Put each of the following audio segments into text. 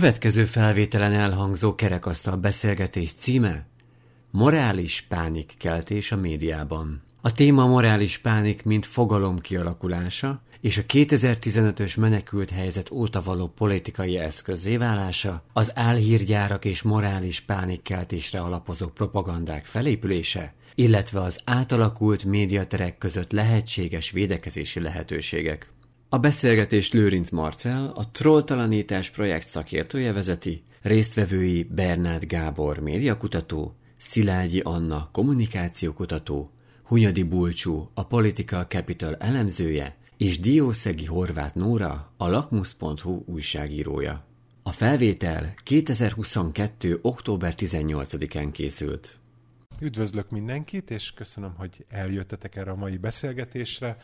következő felvételen elhangzó kerekasztal beszélgetés címe Morális pánik keltés a médiában. A téma morális pánik, mint fogalom kialakulása, és a 2015-ös menekült helyzet óta való politikai eszközé válása, az álhírgyárak és morális pánikkeltésre alapozó propagandák felépülése, illetve az átalakult médiaterek között lehetséges védekezési lehetőségek. A beszélgetést Lőrinc Marcel, a Trolltalanítás projekt szakértője vezeti, résztvevői Bernát Gábor médiakutató, Szilágyi Anna kommunikációkutató, Hunyadi Bulcsú a Political Capital elemzője, és Diószegi Horváth Nóra a Lakmus.hu újságírója. A felvétel 2022. október 18-án készült. Üdvözlök mindenkit, és köszönöm, hogy eljöttetek erre a mai beszélgetésre.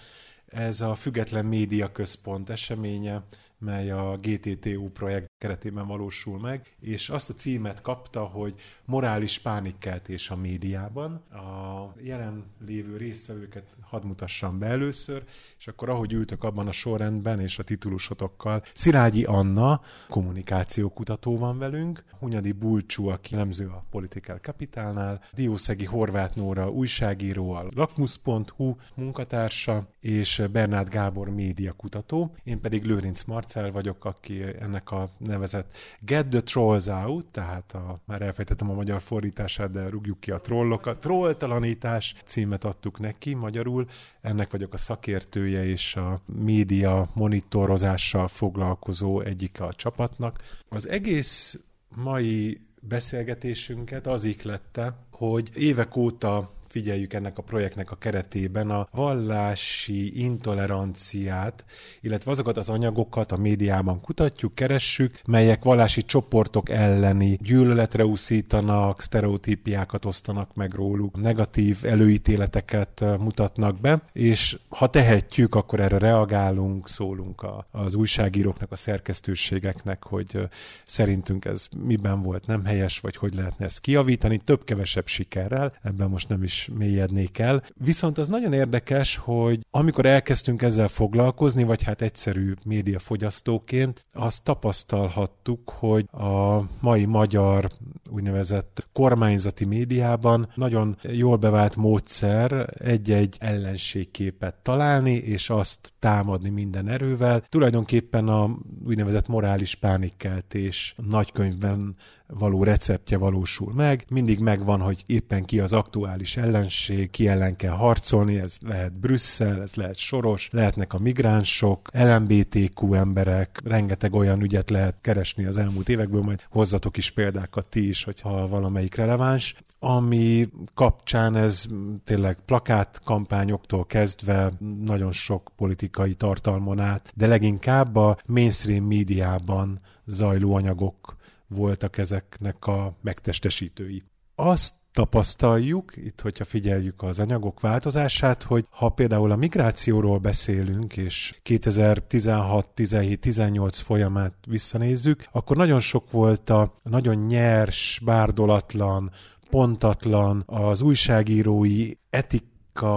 Ez a Független Média Központ eseménye, mely a GTTU projekt keretében valósul meg, és azt a címet kapta, hogy morális pánikkeltés a médiában. A jelen lévő résztvevőket hadd mutassam be először, és akkor ahogy ültök abban a sorrendben és a titulusotokkal, Szilágyi Anna, kommunikációkutató van velünk, Hunyadi Bulcsú, aki nemző a Political Capitalnál, Diószegi Horváth Nóra, újságíró, a Lakmus.hu munkatársa, és Bernát Gábor médiakutató, én pedig Lőrinc Marcel vagyok, aki ennek a nevezett Get the Trolls Out, tehát a, már elfejtettem a magyar fordítását, de rúgjuk ki a trollokat. Trolltalanítás címet adtuk neki magyarul. Ennek vagyok a szakértője és a média monitorozással foglalkozó egyike a csapatnak. Az egész mai beszélgetésünket az iklette, hogy évek óta figyeljük ennek a projektnek a keretében a vallási intoleranciát, illetve azokat az anyagokat a médiában kutatjuk, keressük, melyek vallási csoportok elleni gyűlöletre úszítanak, sztereotípiákat osztanak meg róluk, negatív előítéleteket mutatnak be, és ha tehetjük, akkor erre reagálunk, szólunk a, az újságíróknak, a szerkesztőségeknek, hogy szerintünk ez miben volt nem helyes, vagy hogy lehetne ezt kiavítani, több-kevesebb sikerrel, ebben most nem is mélyednék el. Viszont az nagyon érdekes, hogy amikor elkezdtünk ezzel foglalkozni, vagy hát egyszerű médiafogyasztóként, azt tapasztalhattuk, hogy a mai magyar úgynevezett kormányzati médiában nagyon jól bevált módszer egy-egy ellenségképet találni, és azt támadni minden erővel. Tulajdonképpen a úgynevezett morális pánikkeltés nagykönyvben való receptje valósul meg. Mindig megvan, hogy éppen ki az aktuális ellenség, ki ellen kell harcolni, ez lehet Brüsszel, ez lehet Soros, lehetnek a migránsok, LMBTQ emberek, rengeteg olyan ügyet lehet keresni az elmúlt évekből, majd hozzatok is példákat ti is, hogyha valamelyik releváns ami kapcsán ez tényleg plakátkampányoktól kezdve nagyon sok politikai tartalmon át, de leginkább a mainstream médiában zajló anyagok voltak ezeknek a megtestesítői. Azt tapasztaljuk, itt hogyha figyeljük az anyagok változását, hogy ha például a migrációról beszélünk, és 2016, 17, 18 folyamát visszanézzük, akkor nagyon sok volt a nagyon nyers, bárdolatlan, pontatlan, az újságírói etik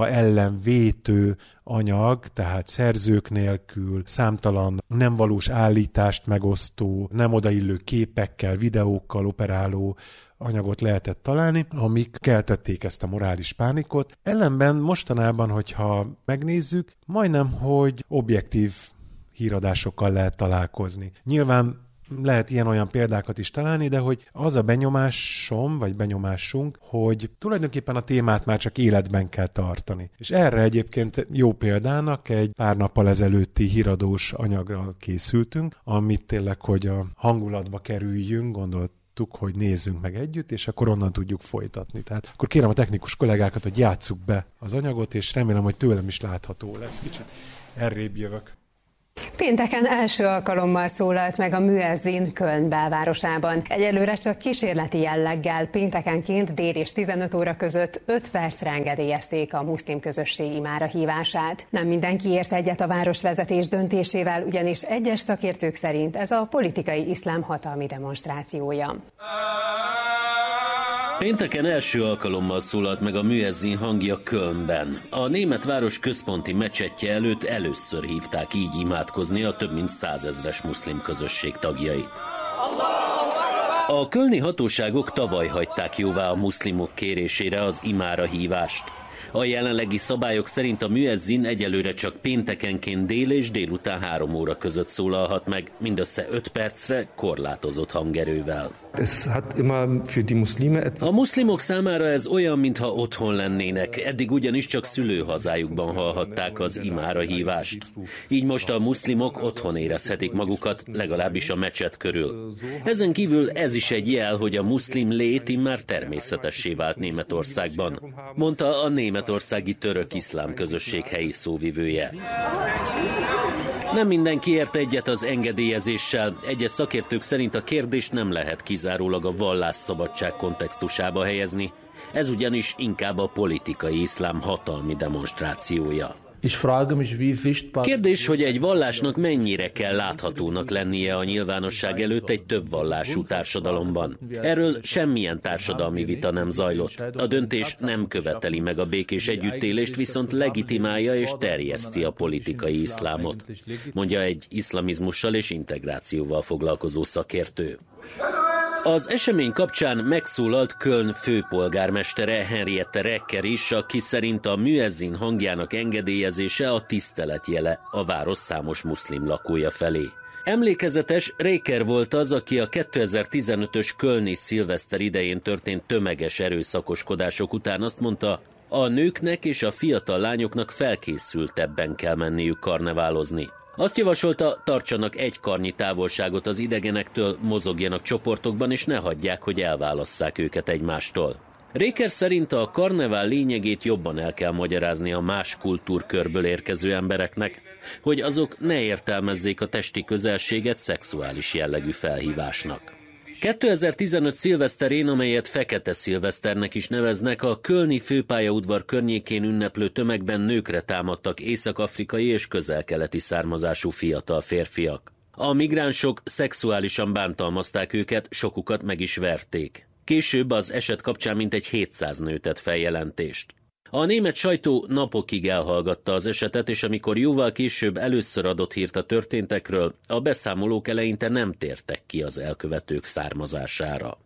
ellen vétő anyag, tehát szerzők nélkül, számtalan nem valós állítást megosztó, nem odaillő képekkel, videókkal operáló anyagot lehetett találni, amik keltették ezt a morális pánikot. Ellenben mostanában, hogyha megnézzük, majdnem, hogy objektív híradásokkal lehet találkozni. Nyilván lehet ilyen-olyan példákat is találni, de hogy az a benyomásom, vagy benyomásunk, hogy tulajdonképpen a témát már csak életben kell tartani. És erre egyébként jó példának egy pár nappal ezelőtti híradós anyagra készültünk, amit tényleg, hogy a hangulatba kerüljünk, gondolt hogy nézzünk meg együtt, és akkor onnan tudjuk folytatni. Tehát akkor kérem a technikus kollégákat, hogy játsszuk be az anyagot, és remélem, hogy tőlem is látható lesz. Kicsit errébb jövök. Pénteken első alkalommal szólalt meg a Müezzin Köln belvárosában. Egyelőre csak kísérleti jelleggel péntekenként dél és 15 óra között 5 percre engedélyezték a muszlim közösség imára hívását. Nem mindenki ért egyet a városvezetés döntésével, ugyanis egyes szakértők szerint ez a politikai iszlám hatalmi demonstrációja. Pénteken első alkalommal szólalt meg a Müezzin hangja Kölnben. A német város központi meccsetje előtt először hívták így imádkozni a több mint százezres muszlim közösség tagjait. A kölni hatóságok tavaly hagyták jóvá a muszlimok kérésére az imára hívást. A jelenlegi szabályok szerint a műezzin egyelőre csak péntekenként dél és délután három óra között szólalhat meg, mindössze öt percre korlátozott hangerővel. A muszlimok számára ez olyan, mintha otthon lennének, eddig ugyanis csak szülőhazájukban hallhatták az imára hívást. Így most a muszlimok otthon érezhetik magukat, legalábbis a mecset körül. Ezen kívül ez is egy jel, hogy a muszlim lét már természetessé vált Németországban, mondta a németországi török iszlám közösség helyi szóvivője. Nem mindenki ért egyet az engedélyezéssel. Egyes szakértők szerint a kérdést nem lehet kizárólag a vallásszabadság kontextusába helyezni. Ez ugyanis inkább a politikai iszlám hatalmi demonstrációja. Kérdés, hogy egy vallásnak mennyire kell láthatónak lennie a nyilvánosság előtt egy több vallású társadalomban. Erről semmilyen társadalmi vita nem zajlott. A döntés nem követeli meg a békés együttélést, viszont legitimálja és terjeszti a politikai iszlámot, mondja egy iszlamizmussal és integrációval foglalkozó szakértő. Az esemény kapcsán megszólalt Köln főpolgármestere Henriette Recker is, aki szerint a műezzin hangjának engedélyezése a tisztelet jele a város számos muszlim lakója felé. Emlékezetes Réker volt az, aki a 2015-ös Kölni szilveszter idején történt tömeges erőszakoskodások után azt mondta, a nőknek és a fiatal lányoknak felkészültebben kell menniük karneválozni. Azt javasolta, tartsanak egy karnyi távolságot az idegenektől, mozogjanak csoportokban, és ne hagyják, hogy elválasszák őket egymástól. Réker szerint a karnevál lényegét jobban el kell magyarázni a más kultúrkörből érkező embereknek, hogy azok ne értelmezzék a testi közelséget szexuális jellegű felhívásnak. 2015 szilveszterén, amelyet Fekete Szilveszternek is neveznek, a Kölni főpályaudvar környékén ünneplő tömegben nőkre támadtak észak-afrikai és közel-keleti származású fiatal férfiak. A migránsok szexuálisan bántalmazták őket, sokukat meg is verték. Később az eset kapcsán mintegy 700 nő tett feljelentést. A német sajtó napokig elhallgatta az esetet, és amikor jóval később először adott hírt a történtekről, a beszámolók eleinte nem tértek ki az elkövetők származására.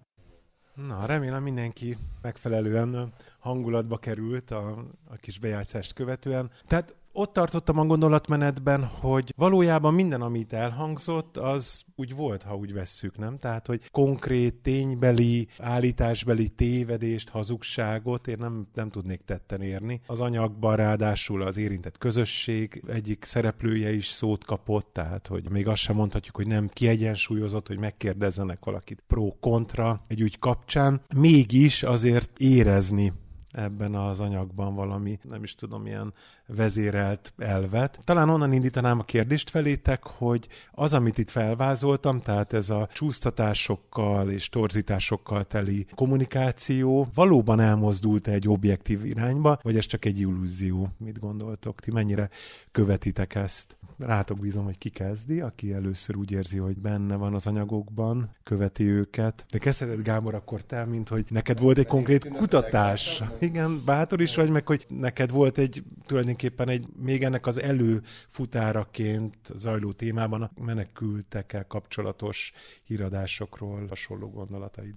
Na, remélem mindenki megfelelően hangulatba került a, a kis bejátszást követően. Tehát ott tartottam a gondolatmenetben, hogy valójában minden, amit elhangzott, az úgy volt, ha úgy vesszük, nem? Tehát, hogy konkrét, ténybeli, állításbeli tévedést, hazugságot én nem, nem tudnék tetten érni. Az anyagban ráadásul az érintett közösség egyik szereplője is szót kapott, tehát, hogy még azt sem mondhatjuk, hogy nem kiegyensúlyozott, hogy megkérdezzenek valakit pro-kontra egy ügy kapcsán. Mégis azért érezni ebben az anyagban valami, nem is tudom, ilyen vezérelt elvet. Talán onnan indítanám a kérdést felétek, hogy az, amit itt felvázoltam, tehát ez a csúsztatásokkal és torzításokkal teli kommunikáció valóban elmozdult egy objektív irányba, vagy ez csak egy illúzió? Mit gondoltok? Ti mennyire követitek ezt? Rátok bízom, hogy ki kezdi, aki először úgy érzi, hogy benne van az anyagokban, követi őket. De kezdheted, Gábor, akkor te, mint hogy neked volt egy konkrét kutatás. Igen, bátor is vagy, meg hogy neked volt egy tulajdonképpen tulajdonképpen egy, még ennek az előfutáraként zajló témában a menekültekkel kapcsolatos híradásokról hasonló gondolataid.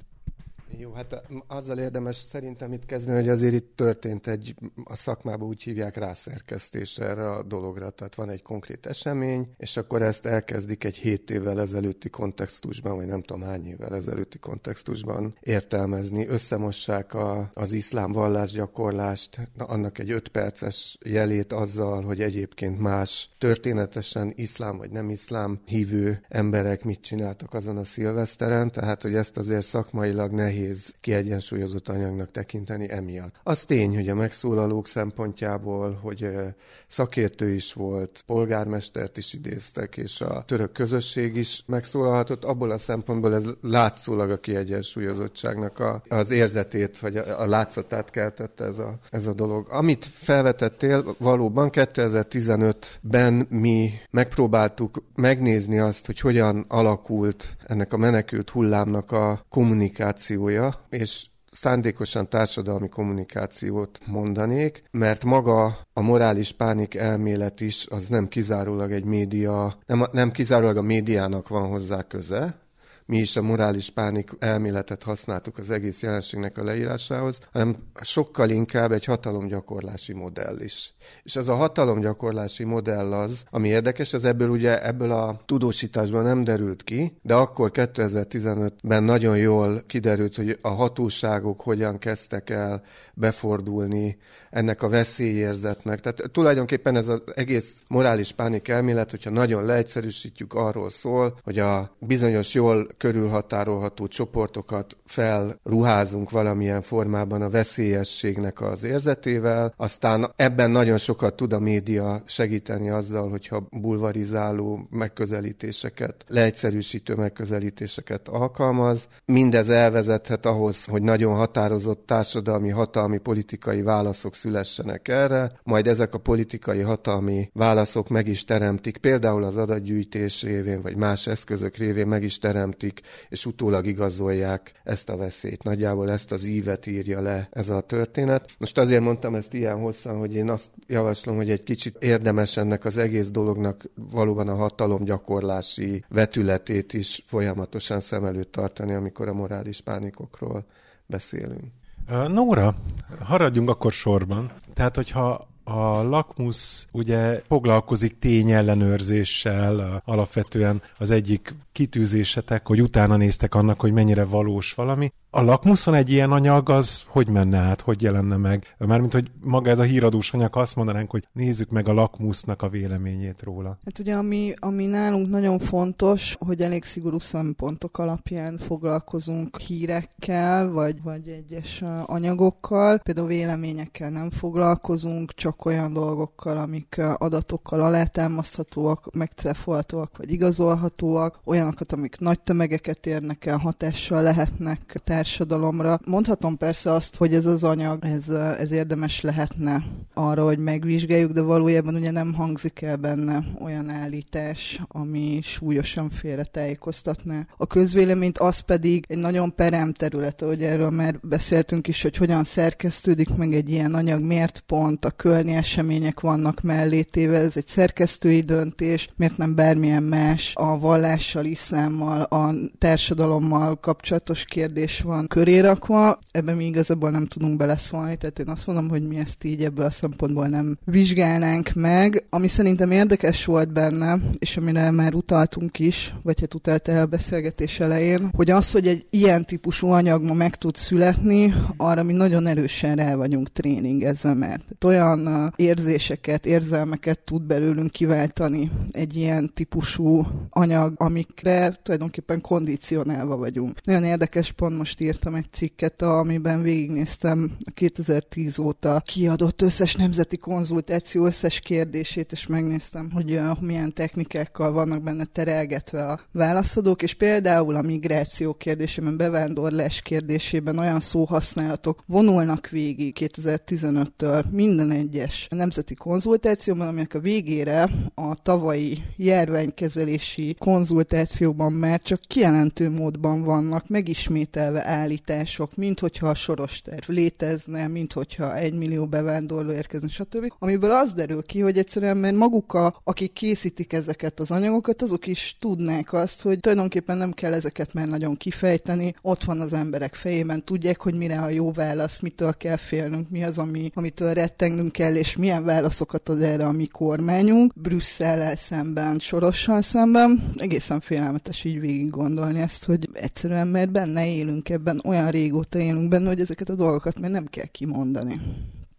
Jó, hát azzal érdemes szerintem itt kezdeni, hogy azért itt történt egy, a szakmában úgy hívják rászerkesztés erre a dologra, tehát van egy konkrét esemény, és akkor ezt elkezdik egy hét évvel ezelőtti kontextusban, vagy nem tudom hány évvel ezelőtti kontextusban értelmezni, összemossák a, az iszlám vallásgyakorlást, annak egy öt perces jelét azzal, hogy egyébként más történetesen iszlám vagy nem iszlám hívő emberek mit csináltak azon a szilveszteren, tehát hogy ezt azért szakmailag nehéz nehéz kiegyensúlyozott anyagnak tekinteni emiatt. Az tény, hogy a megszólalók szempontjából, hogy szakértő is volt, polgármestert is idéztek, és a török közösség is megszólalhatott, abból a szempontból ez látszólag a kiegyensúlyozottságnak a, az érzetét, vagy a, a látszatát keltette ez a, ez a dolog. Amit felvetettél, valóban 2015-ben mi megpróbáltuk megnézni azt, hogy hogyan alakult ennek a menekült hullámnak a kommunikációja, kommunikációja, és szándékosan társadalmi kommunikációt mondanék, mert maga a morális pánik elmélet is az nem kizárólag egy média, nem, nem kizárólag a médiának van hozzá köze, mi is a morális pánik elméletet használtuk az egész jelenségnek a leírásához, hanem sokkal inkább egy hatalomgyakorlási modell is. És ez a hatalomgyakorlási modell az, ami érdekes, az ebből ugye ebből a tudósításban nem derült ki, de akkor 2015-ben nagyon jól kiderült, hogy a hatóságok hogyan kezdtek el befordulni ennek a veszélyérzetnek. Tehát tulajdonképpen ez az egész morális pánik elmélet, hogyha nagyon leegyszerűsítjük, arról szól, hogy a bizonyos jól körülhatárolható csoportokat felruházunk valamilyen formában a veszélyességnek az érzetével, aztán ebben nagyon sokat tud a média segíteni azzal, hogyha bulvarizáló megközelítéseket, leegyszerűsítő megközelítéseket alkalmaz. Mindez elvezethet ahhoz, hogy nagyon határozott társadalmi, hatalmi, politikai válaszok szülessenek erre, majd ezek a politikai hatalmi válaszok meg is teremtik, például az adatgyűjtés révén, vagy más eszközök révén meg is teremtik, és utólag igazolják ezt a veszélyt. Nagyjából ezt az ívet írja le ez a történet. Most azért mondtam ezt ilyen hosszan, hogy én azt javaslom, hogy egy kicsit érdemes ennek az egész dolognak valóban a hatalomgyakorlási vetületét is folyamatosan szem előtt tartani, amikor a morális pánikokról beszélünk. Nóra, haradjunk akkor sorban. Tehát, hogyha a lakmusz ugye foglalkozik tényellenőrzéssel, alapvetően az egyik kitűzésetek, hogy utána néztek annak, hogy mennyire valós valami. A lakmuszon egy ilyen anyag az hogy menne át, hogy jelenne meg? Mármint, hogy maga ez a híradós anyag, azt mondanánk, hogy nézzük meg a lakmusznak a véleményét róla. Hát ugye, ami, ami nálunk nagyon fontos, hogy elég szigorú szempontok alapján foglalkozunk hírekkel, vagy, vagy egyes anyagokkal. Például véleményekkel nem foglalkozunk, csak olyan dolgokkal, amik adatokkal alátámaszthatóak, megcefolhatóak, vagy igazolhatóak, olyanokat, amik nagy tömegeket érnek el, hatással lehetnek társadalomra. Mondhatom persze azt, hogy ez az anyag, ez, ez érdemes lehetne arra, hogy megvizsgáljuk, de valójában ugye nem hangzik el benne olyan állítás, ami súlyosan félretájékoztatná. A közvéleményt az pedig egy nagyon perem terület, hogy erről már beszéltünk is, hogy hogyan szerkesztődik meg egy ilyen anyag, miért pont a kölni események vannak mellé téve, ez egy szerkesztői döntés, miért nem bármilyen más a vallással, iszlámmal, a társadalommal kapcsolatos kérdés van köré rakva, ebben mi igazából nem tudunk beleszólni, tehát én azt mondom, hogy mi ezt így ebből a szempontból nem vizsgálnánk meg. Ami szerintem érdekes volt benne, és amire már utaltunk is, vagy hát utalt el a beszélgetés elején, hogy az, hogy egy ilyen típusú anyag ma meg tud születni, arra mi nagyon erősen rá vagyunk tréningezve, mert olyan érzéseket, érzelmeket tud belőlünk kiváltani egy ilyen típusú anyag, amikre tulajdonképpen kondicionálva vagyunk. Nagyon érdekes pont most írtam egy cikket, amiben végignéztem a 2010 óta kiadott összes nemzeti konzultáció összes kérdését, és megnéztem, hogy milyen technikákkal vannak benne terelgetve a válaszadók, és például a migráció kérdésében, bevándorlás kérdésében olyan szóhasználatok vonulnak végig 2015-től minden egyes nemzeti konzultációban, aminek a végére a tavalyi járványkezelési konzultációban már csak kijelentő módban vannak megismételve állítások, mint hogyha a soros terv létezne, mint hogyha egy millió bevándorló érkezne, stb. Amiből az derül ki, hogy egyszerűen mert maguk, a, akik készítik ezeket az anyagokat, azok is tudnák azt, hogy tulajdonképpen nem kell ezeket már nagyon kifejteni, ott van az emberek fejében, tudják, hogy mire a jó válasz, mitől kell félnünk, mi az, ami, amitől rettengnünk kell, és milyen válaszokat ad erre a mi kormányunk, Brüsszellel szemben, Sorossal szemben. Egészen félelmetes így végig gondolni ezt, hogy egyszerűen mert benne élünk ebben, olyan régóta élünk benne, hogy ezeket a dolgokat már nem kell kimondani.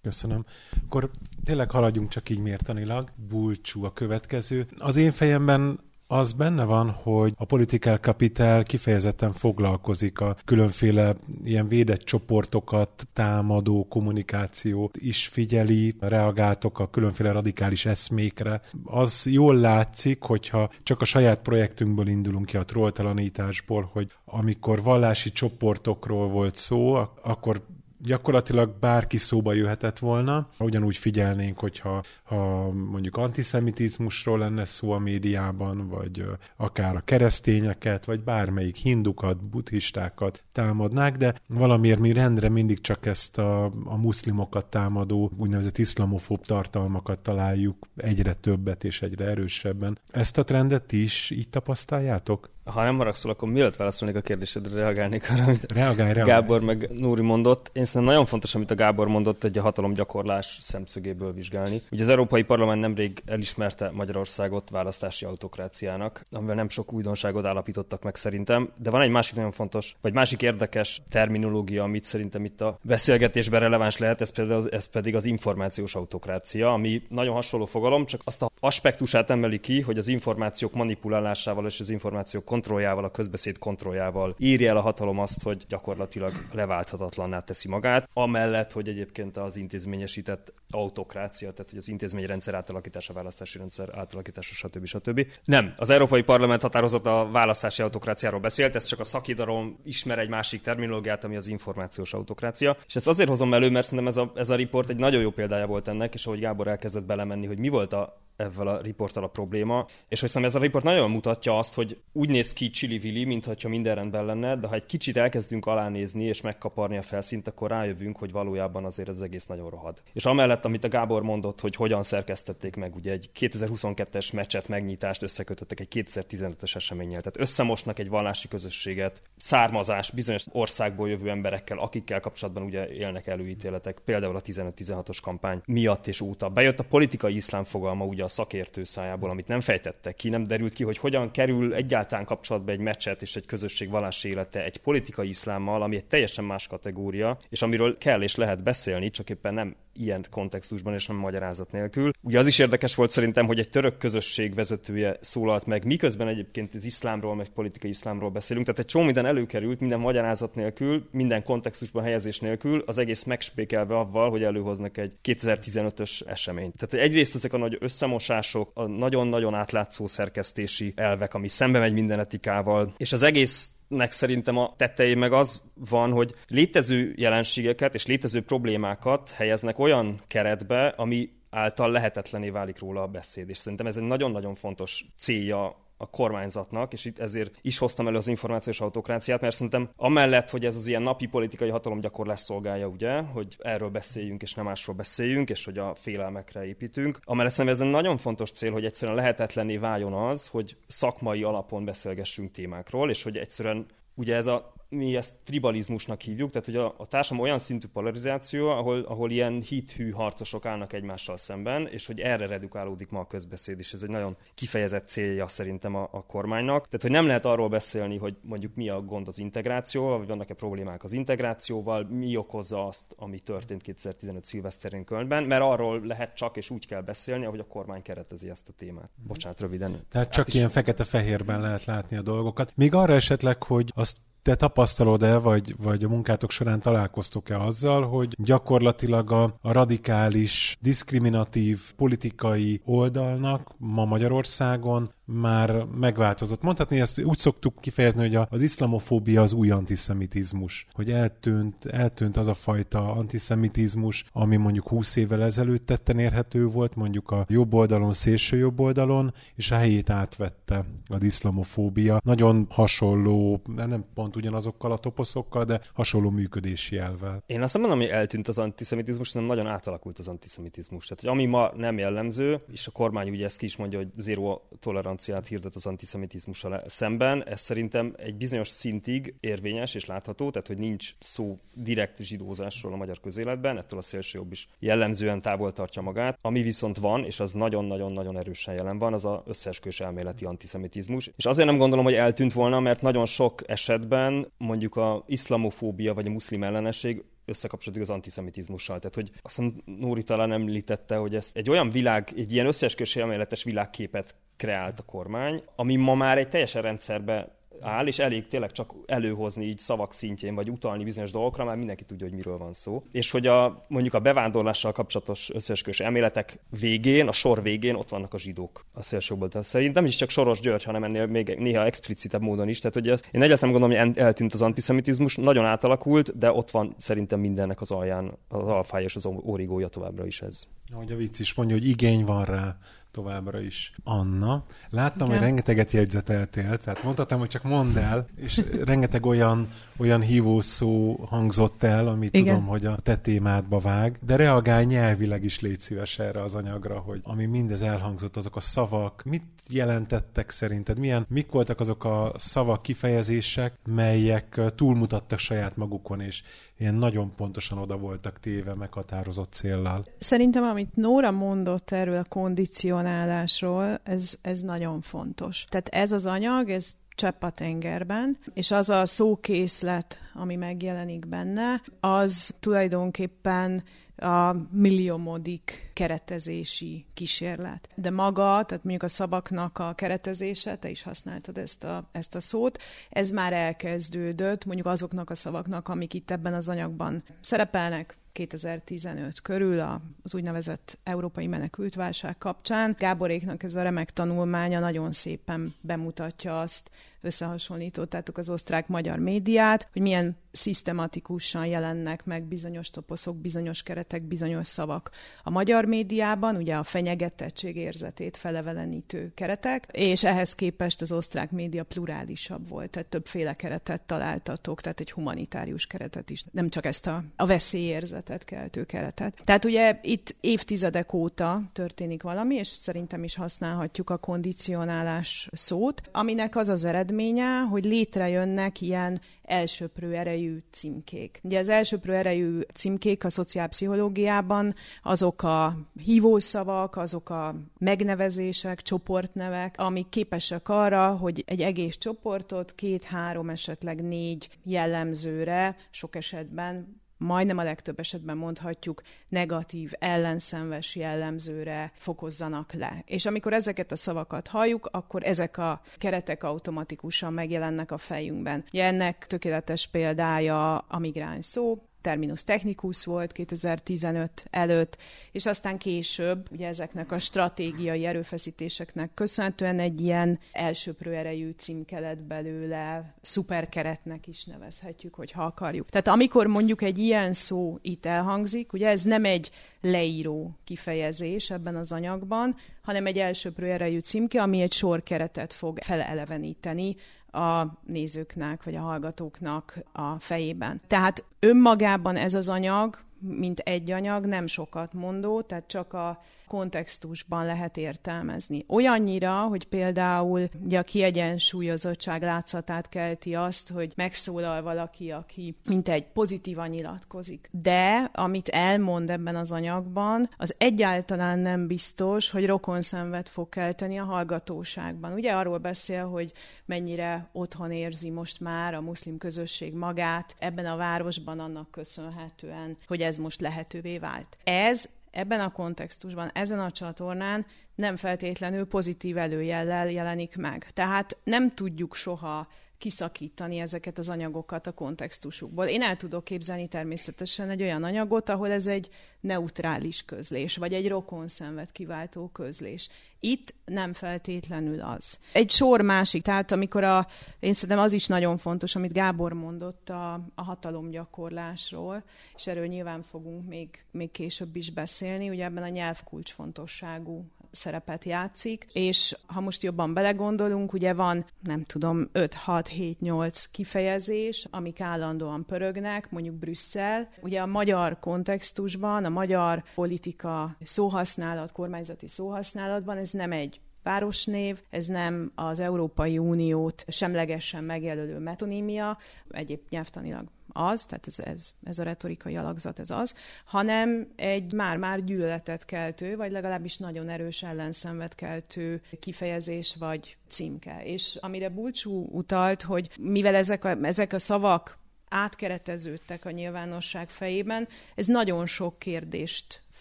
Köszönöm. Akkor tényleg haladjunk csak így mértanilag. Bulcsú a következő. Az én fejemben az benne van, hogy a political capital kifejezetten foglalkozik a különféle ilyen védett csoportokat, támadó kommunikációt is figyeli, reagáltok a különféle radikális eszmékre. Az jól látszik, hogyha csak a saját projektünkből indulunk ki a trolltalanításból, hogy amikor vallási csoportokról volt szó, akkor gyakorlatilag bárki szóba jöhetett volna. Ugyanúgy figyelnénk, hogyha ha mondjuk antiszemitizmusról lenne szó a médiában, vagy akár a keresztényeket, vagy bármelyik hindukat, buddhistákat támadnák, de valamiért mi rendre mindig csak ezt a, a muszlimokat támadó úgynevezett iszlamofób tartalmakat találjuk egyre többet és egyre erősebben. Ezt a trendet is így tapasztaljátok? Ha nem haragszol, akkor mielőtt válaszolnék a kérdésedre, reagálnék arra, amit reagálj, reagálj. Gábor meg Nóri mondott. Én szerintem nagyon fontos, amit a Gábor mondott, egy a hatalomgyakorlás szemszögéből vizsgálni. Ugye az Európai Parlament nemrég elismerte Magyarországot választási autokráciának, amivel nem sok újdonságot állapítottak meg szerintem, de van egy másik nagyon fontos, vagy másik érdekes terminológia, amit szerintem itt a beszélgetésben releváns lehet, ez, például, ez pedig az információs autokrácia, ami nagyon hasonló fogalom, csak azt a aspektusát emeli ki, hogy az információk manipulálásával és az információk kontrolljával, a közbeszéd kontrolljával írja el a hatalom azt, hogy gyakorlatilag leválthatatlanná teszi magát, amellett, hogy egyébként az intézményesített autokrácia, tehát hogy az intézményrendszer átalakítása, választási rendszer átalakítása, stb. stb. Nem, az Európai Parlament határozott a választási autokráciáról beszélt, ez csak a szakidalom ismer egy másik terminológiát, ami az információs autokrácia. És ezt azért hozom elő, mert szerintem ez a, ez a riport egy nagyon jó példája volt ennek, és ahogy Gábor elkezdett belemenni, hogy mi volt a ezzel a riporttal a probléma, és hogy ez a riport nagyon mutatja azt, hogy úgy néz ki Chili Vili, mintha minden rendben lenne, de ha egy kicsit elkezdünk alánézni és megkaparni a felszínt, akkor rájövünk, hogy valójában azért ez egész nagyon rohad. És amellett, amit a Gábor mondott, hogy hogyan szerkesztették meg, ugye egy 2022-es meccset megnyitást összekötöttek egy 2015-ös eseménnyel. Tehát összemosnak egy vallási közösséget, származás bizonyos országból jövő emberekkel, akikkel kapcsolatban ugye élnek előítéletek, például a 15-16-os kampány miatt és óta. Bejött a politikai iszlám fogalma ugye a szakértő szájából, amit nem fejtettek ki, nem derült ki, hogy hogyan kerül egyáltalán kapcsolatba egy meccset és egy közösség vallási élete egy politikai iszlámmal, ami egy teljesen más kategória, és amiről kell és lehet beszélni, csak éppen nem ilyen kontextusban és nem magyarázat nélkül. Ugye az is érdekes volt szerintem, hogy egy török közösség vezetője szólalt meg, miközben egyébként az iszlámról, meg politikai iszlámról beszélünk. Tehát egy csomó minden előkerült, minden magyarázat nélkül, minden kontextusban helyezés nélkül, az egész megspékelve avval, hogy előhoznak egy 2015-ös eseményt. Tehát egyrészt ezek a nagy összemosások, a nagyon-nagyon átlátszó szerkesztési elvek, ami szembe megy minden etikával, és az egész nek szerintem a tetején meg az van, hogy létező jelenségeket és létező problémákat helyeznek olyan keretbe, ami által lehetetlené válik róla a beszéd. És szerintem ez egy nagyon-nagyon fontos célja a kormányzatnak, és itt ezért is hoztam elő az információs autokráciát, mert szerintem amellett, hogy ez az ilyen napi politikai hatalomgyakorlás szolgálja, ugye, hogy erről beszéljünk és nem másról beszéljünk, és hogy a félelmekre építünk, amellett szerintem ez egy nagyon fontos cél, hogy egyszerűen lehetetlenné váljon az, hogy szakmai alapon beszélgessünk témákról, és hogy egyszerűen ugye ez a mi ezt tribalizmusnak hívjuk, tehát hogy a, a társadalom olyan szintű polarizáció, ahol, ahol ilyen hithű harcosok állnak egymással szemben, és hogy erre redukálódik ma a közbeszéd, és ez egy nagyon kifejezett célja szerintem a, a kormánynak. Tehát, hogy nem lehet arról beszélni, hogy mondjuk mi a gond az integrációval, vagy vannak-e problémák az integrációval, mi okozza azt, ami történt 2015 szilveszterén Kölnben, mert arról lehet csak és úgy kell beszélni, ahogy a kormány keretezi ezt a témát. Bocsánat, röviden. Tehát csak hát ilyen fekete-fehérben lehet látni a dolgokat. Még arra esetleg, hogy azt te tapasztalod-e, vagy, vagy a munkátok során találkoztok-e azzal, hogy gyakorlatilag a, a radikális, diszkriminatív politikai oldalnak ma Magyarországon már megváltozott. Mondhatni ezt úgy szoktuk kifejezni, hogy az iszlamofóbia az új antiszemitizmus. Hogy eltűnt, eltűnt az a fajta antiszemitizmus, ami mondjuk 20 évvel ezelőtt tetten érhető volt, mondjuk a jobb oldalon, szélső jobb oldalon, és a helyét átvette az iszlamofóbia. Nagyon hasonló, nem pont ugyanazokkal a toposzokkal, de hasonló működési elvel. Én azt mondom, hogy eltűnt az antiszemitizmus, hanem nagyon átalakult az antiszemitizmus. Tehát, ami ma nem jellemző, és a kormány ugye ezt ki is mondja, hogy zéró tolerancia toleranciát hirdet az antiszemitizmussal szemben. Ez szerintem egy bizonyos szintig érvényes és látható, tehát hogy nincs szó direkt zsidózásról a magyar közéletben, ettől a szélső jobb is jellemzően távol tartja magát. Ami viszont van, és az nagyon-nagyon-nagyon erősen jelen van, az a összeesküvés elméleti antiszemitizmus. És azért nem gondolom, hogy eltűnt volna, mert nagyon sok esetben mondjuk a iszlamofóbia vagy a muszlim ellenesség összekapcsolódik az antiszemitizmussal. Tehát, hogy azt hiszem Nóri talán említette, hogy ez egy olyan világ, egy ilyen összeesküvés elméletes világképet kreált a kormány, ami ma már egy teljesen rendszerbe áll, és elég tényleg csak előhozni így szavak szintjén, vagy utalni bizonyos dolgokra, már mindenki tudja, hogy miről van szó. És hogy a, mondjuk a bevándorlással kapcsolatos összeesküvés elméletek végén, a sor végén ott vannak a zsidók a szélsőből. Szerintem is csak Soros György, hanem ennél még néha explicitebb módon is. Tehát, hogy én egyáltalán gondolom, hogy eltűnt az antiszemitizmus, nagyon átalakult, de ott van szerintem mindennek az alján, az alfája és az origója továbbra is ez. Ahogy a vicc is mondja, hogy igény van rá továbbra is. Anna, láttam, Igen. hogy rengeteget jegyzeteltél, tehát mondhatom, hogy csak mondd el, és rengeteg olyan, olyan hívószó hangzott el, amit Igen. tudom, hogy a te témádba vág, de reagálj nyelvileg is légy szíves erre az anyagra, hogy ami mindez elhangzott, azok a szavak, mit jelentettek szerinted? Milyen, mik voltak azok a szavak, kifejezések, melyek túlmutattak saját magukon, és ilyen nagyon pontosan oda voltak téve meghatározott céllal? Szerintem, amit Nóra mondott erről a kondicionálásról, ez, ez nagyon fontos. Tehát ez az anyag, ez csepp a tengerben, és az a szókészlet, ami megjelenik benne, az tulajdonképpen a milliomodik keretezési kísérlet. De maga, tehát mondjuk a szavaknak a keretezése, te is használtad ezt a, ezt a szót, ez már elkezdődött, mondjuk azoknak a szavaknak, amik itt ebben az anyagban szerepelnek, 2015 körül az úgynevezett európai menekültválság kapcsán. Gáboréknak ez a remek tanulmánya nagyon szépen bemutatja azt, összehasonlítottátok az osztrák-magyar médiát, hogy milyen szisztematikusan jelennek meg bizonyos toposzok, bizonyos keretek, bizonyos szavak. A magyar médiában ugye a fenyegetettség érzetét felevelenítő keretek, és ehhez képest az osztrák média plurálisabb volt, tehát többféle keretet találtatok, tehát egy humanitárius keretet is, nem csak ezt a, a veszélyérzetet keltő keretet. Tehát ugye itt évtizedek óta történik valami, és szerintem is használhatjuk a kondicionálás szót, aminek az az eredmény, eredménye, hogy létrejönnek ilyen elsőprő erejű címkék. Ugye az elsőprő erejű címkék a szociálpszichológiában azok a hívószavak, azok a megnevezések, csoportnevek, amik képesek arra, hogy egy egész csoportot két-három, esetleg négy jellemzőre sok esetben majdnem a legtöbb esetben mondhatjuk negatív, ellenszenves jellemzőre fokozzanak le. És amikor ezeket a szavakat halljuk, akkor ezek a keretek automatikusan megjelennek a fejünkben. Ugye ennek tökéletes példája a migráns szó, terminus technicus volt 2015 előtt, és aztán később, ugye ezeknek a stratégiai erőfeszítéseknek köszönhetően egy ilyen elsőprő erejű címke lett belőle, szuperkeretnek is nevezhetjük, hogy ha akarjuk. Tehát amikor mondjuk egy ilyen szó itt elhangzik, ugye ez nem egy leíró kifejezés ebben az anyagban, hanem egy elsőprő erejű címke, ami egy sor keretet fog feleleveníteni a nézőknek vagy a hallgatóknak a fejében. Tehát önmagában ez az anyag, mint egy anyag, nem sokat mondó, tehát csak a kontextusban lehet értelmezni. Olyannyira, hogy például ugye a kiegyensúlyozottság látszatát kelti azt, hogy megszólal valaki, aki mint egy pozitívan nyilatkozik. De amit elmond ebben az anyagban, az egyáltalán nem biztos, hogy rokon szenved fog kelteni a hallgatóságban. Ugye arról beszél, hogy mennyire otthon érzi most már a muszlim közösség magát ebben a városban annak köszönhetően, hogy ez most lehetővé vált. Ez ebben a kontextusban, ezen a csatornán nem feltétlenül pozitív előjellel jelenik meg. Tehát nem tudjuk soha kiszakítani ezeket az anyagokat a kontextusukból. Én el tudok képzelni természetesen egy olyan anyagot, ahol ez egy neutrális közlés, vagy egy rokon szenved kiváltó közlés. Itt nem feltétlenül az. Egy sor másik, tehát amikor a, én szerintem az is nagyon fontos, amit Gábor mondott a, a hatalomgyakorlásról, és erről nyilván fogunk még, még később is beszélni, ugye ebben a nyelvkulcs fontosságú szerepet játszik, és ha most jobban belegondolunk, ugye van, nem tudom, 5, 6, 7, 8 kifejezés, amik állandóan pörögnek, mondjuk Brüsszel. Ugye a magyar kontextusban, a magyar politika szóhasználat, kormányzati szóhasználatban ez nem egy városnév, ez nem az Európai Uniót semlegesen megjelölő metonímia, egyéb nyelvtanilag az, tehát ez, ez, ez a retorikai alakzat, ez az, hanem egy már-már gyűlöletet keltő, vagy legalábbis nagyon erős ellenszenvet keltő kifejezés vagy címke. És amire Bulcsú utalt, hogy mivel ezek a, ezek a szavak átkereteződtek a nyilvánosság fejében, ez nagyon sok kérdést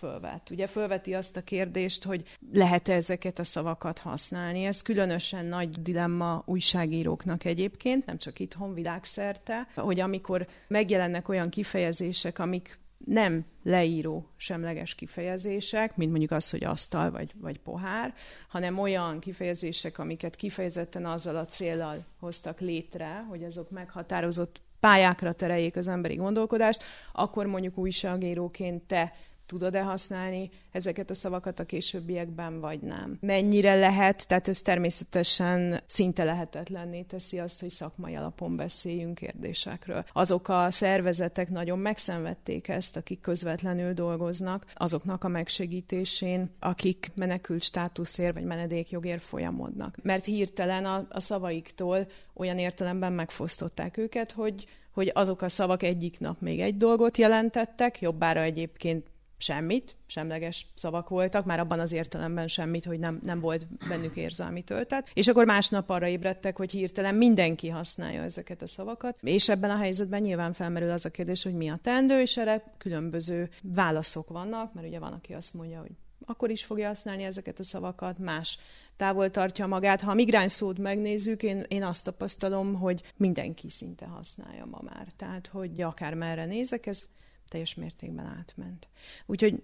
fölvet. Ugye fölveti azt a kérdést, hogy lehet-e ezeket a szavakat használni. Ez különösen nagy dilemma újságíróknak egyébként, nem csak itthon, világszerte, hogy amikor megjelennek olyan kifejezések, amik nem leíró semleges kifejezések, mint mondjuk az, hogy asztal vagy, vagy pohár, hanem olyan kifejezések, amiket kifejezetten azzal a célral hoztak létre, hogy azok meghatározott pályákra tereljék az emberi gondolkodást, akkor mondjuk újságíróként te tudod-e használni ezeket a szavakat a későbbiekben, vagy nem. Mennyire lehet, tehát ez természetesen szinte lehetetlenné teszi azt, hogy szakmai alapon beszéljünk kérdésekről. Azok a szervezetek nagyon megszenvedték ezt, akik közvetlenül dolgoznak, azoknak a megsegítésén, akik menekült státuszért vagy menedékjogért folyamodnak. Mert hirtelen a, a szavaiktól olyan értelemben megfosztották őket, hogy hogy azok a szavak egyik nap még egy dolgot jelentettek, jobbára egyébként semmit, semleges szavak voltak, már abban az értelemben semmit, hogy nem, nem volt bennük érzelmi töltet. És akkor másnap arra ébredtek, hogy hirtelen mindenki használja ezeket a szavakat. És ebben a helyzetben nyilván felmerül az a kérdés, hogy mi a tendő, és erre különböző válaszok vannak, mert ugye van, aki azt mondja, hogy akkor is fogja használni ezeket a szavakat, más távol tartja magát. Ha a migráns szót megnézzük, én, én azt tapasztalom, hogy mindenki szinte használja ma már. Tehát, hogy akár merre nézek, ez teljes mértékben átment. Úgyhogy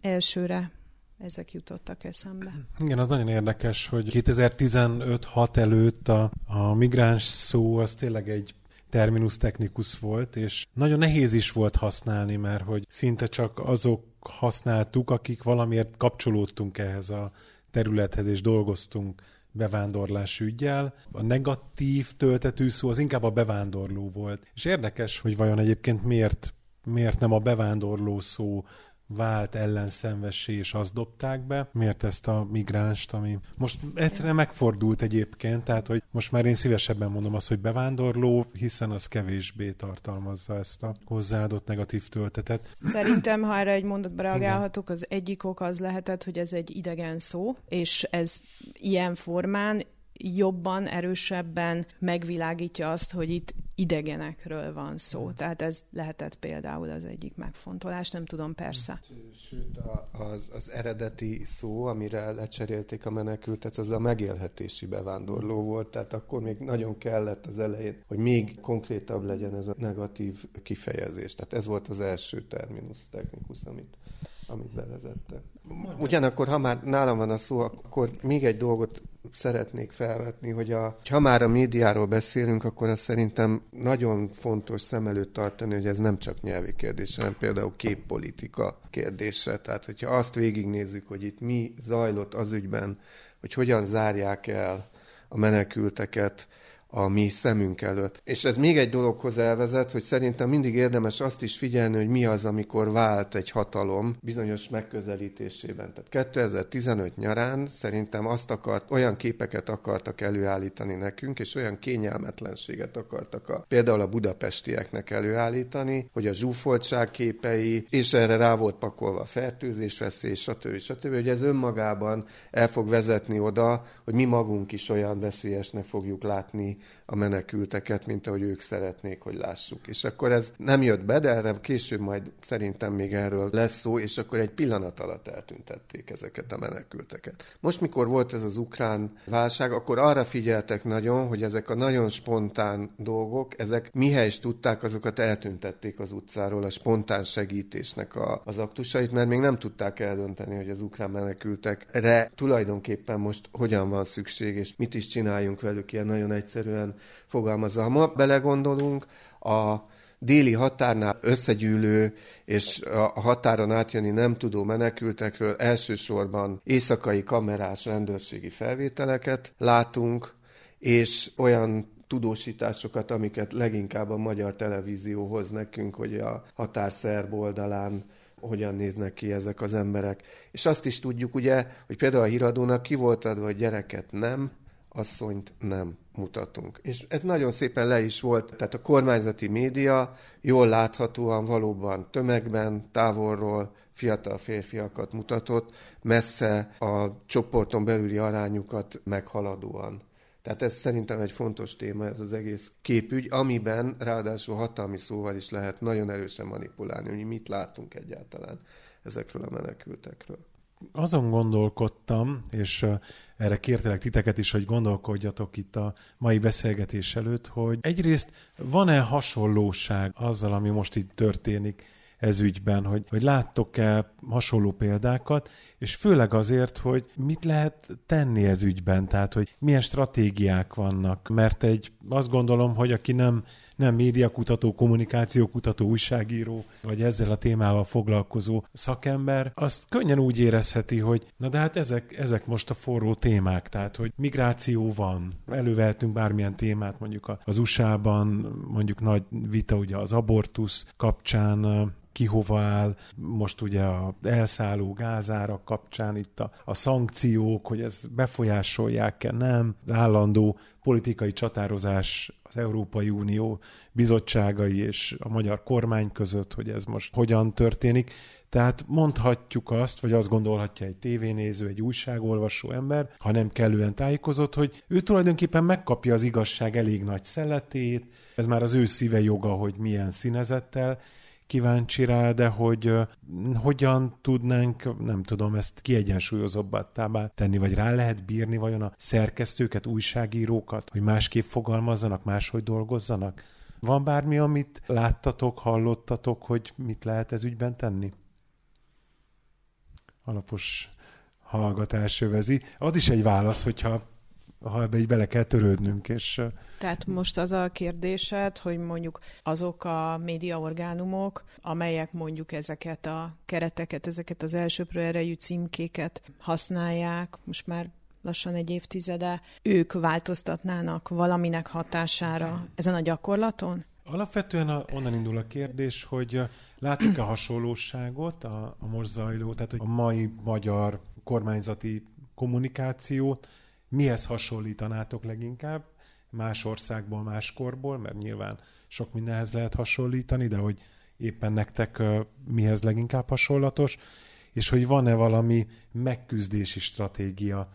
elsőre ezek jutottak eszembe. Igen, az nagyon érdekes, hogy 2015-6 előtt a, a migráns szó az tényleg egy terminus technikus volt, és nagyon nehéz is volt használni, mert hogy szinte csak azok használtuk, akik valamiért kapcsolódtunk ehhez a területhez, és dolgoztunk bevándorlás ügyjel. A negatív töltetű szó az inkább a bevándorló volt. És érdekes, hogy vajon egyébként miért miért nem a bevándorló szó vált ellenszenvessé, és azt dobták be. Miért ezt a migránst, ami most egyszerűen megfordult egyébként, tehát hogy most már én szívesebben mondom azt, hogy bevándorló, hiszen az kevésbé tartalmazza ezt a hozzáadott negatív töltetet. Szerintem, ha erre egy mondatba reagálhatok, az egyik ok az lehetett, hogy ez egy idegen szó, és ez ilyen formán jobban, erősebben megvilágítja azt, hogy itt idegenekről van szó. Hmm. Tehát ez lehetett például az egyik megfontolás, nem tudom, persze. Sőt, az, az eredeti szó, amire lecserélték a menekültet, az a megélhetési bevándorló volt, tehát akkor még nagyon kellett az elején, hogy még konkrétabb legyen ez a negatív kifejezés. Tehát ez volt az első terminus technikus, amit amit bevezette. Ugyanakkor, ha már nálam van a szó, akkor még egy dolgot szeretnék felvetni, hogy a, ha már a médiáról beszélünk, akkor azt szerintem nagyon fontos szem előtt tartani, hogy ez nem csak nyelvi kérdés, hanem például képpolitika kérdése. Tehát, hogyha azt végignézzük, hogy itt mi zajlott az ügyben, hogy hogyan zárják el a menekülteket, a mi szemünk előtt. És ez még egy dologhoz elvezet, hogy szerintem mindig érdemes azt is figyelni, hogy mi az, amikor vált egy hatalom bizonyos megközelítésében. Tehát 2015 nyarán szerintem azt akart, olyan képeket akartak előállítani nekünk, és olyan kényelmetlenséget akartak a, például a budapestieknek előállítani, hogy a zsúfoltság képei, és erre rá volt pakolva fertőzésveszély, stb. stb. hogy ez önmagában el fog vezetni oda, hogy mi magunk is olyan veszélyesnek fogjuk látni a menekülteket, mint ahogy ők szeretnék, hogy lássuk. És akkor ez nem jött be, de erre később majd szerintem még erről lesz szó, és akkor egy pillanat alatt eltüntették ezeket a menekülteket. Most, mikor volt ez az ukrán válság, akkor arra figyeltek nagyon, hogy ezek a nagyon spontán dolgok, ezek is tudták, azokat eltüntették az utcáról, a spontán segítésnek a, az aktusait, mert még nem tudták eldönteni, hogy az ukrán menekültekre tulajdonképpen most hogyan van szükség, és mit is csináljunk velük ilyen nagyon egyszerű egyszerűen fogalmazza. Ha ma belegondolunk, a déli határnál összegyűlő és a határon átjönni nem tudó menekültekről elsősorban éjszakai kamerás rendőrségi felvételeket látunk, és olyan tudósításokat, amiket leginkább a magyar televízió hoz nekünk, hogy a határ szerb oldalán hogyan néznek ki ezek az emberek. És azt is tudjuk ugye, hogy például a híradónak ki volt adva, hogy gyereket nem, asszonyt nem mutatunk. És ez nagyon szépen le is volt, tehát a kormányzati média jól láthatóan valóban tömegben, távolról fiatal férfiakat mutatott, messze a csoporton belüli arányukat meghaladóan. Tehát ez szerintem egy fontos téma, ez az egész képügy, amiben ráadásul hatalmi szóval is lehet nagyon erősen manipulálni, hogy mit látunk egyáltalán ezekről a menekültekről azon gondolkodtam, és erre kértelek titeket is, hogy gondolkodjatok itt a mai beszélgetés előtt, hogy egyrészt van-e hasonlóság azzal, ami most itt történik ez ügyben, hogy, hogy láttok-e hasonló példákat, és főleg azért, hogy mit lehet tenni ez ügyben, tehát hogy milyen stratégiák vannak, mert egy, azt gondolom, hogy aki nem nem médiakutató, kommunikációkutató, újságíró, vagy ezzel a témával foglalkozó szakember, azt könnyen úgy érezheti, hogy na de hát ezek, ezek most a forró témák, tehát hogy migráció van, elővehetünk bármilyen témát, mondjuk az USA-ban, mondjuk nagy vita ugye az abortusz kapcsán, ki hova áll, most ugye a elszálló gázárak kapcsán itt a, a szankciók, hogy ez befolyásolják-e, nem, állandó politikai csatározás az Európai Unió bizottságai és a magyar kormány között, hogy ez most hogyan történik. Tehát mondhatjuk azt, vagy azt gondolhatja egy tévénéző, egy újságolvasó ember, ha nem kellően tájékozott, hogy ő tulajdonképpen megkapja az igazság elég nagy szeletét, ez már az ő szíve joga, hogy milyen színezettel, kíváncsi rá, de hogy hogyan tudnánk, nem tudom, ezt kiegyensúlyozóbbá tenni, vagy rá lehet bírni vajon a szerkesztőket, újságírókat, hogy másképp fogalmazzanak, máshogy dolgozzanak? Van bármi, amit láttatok, hallottatok, hogy mit lehet ez ügyben tenni? Alapos hallgatás övezi. Az is egy válasz, hogyha ha ebbe így bele kell törődnünk. És... Tehát most az a kérdésed, hogy mondjuk azok a médiaorgánumok, amelyek mondjuk ezeket a kereteket, ezeket az elsőprő erejű címkéket használják, most már lassan egy évtizede, ők változtatnának valaminek hatására ezen a gyakorlaton? Alapvetően a, onnan indul a kérdés, hogy látunk-e hasonlóságot a, a most zajló, tehát hogy a mai magyar kormányzati kommunikációt Mihez hasonlítanátok leginkább? Más országból, más korból, mert nyilván sok mindenhez lehet hasonlítani, de hogy éppen nektek mihez leginkább hasonlatos, és hogy van-e valami megküzdési stratégia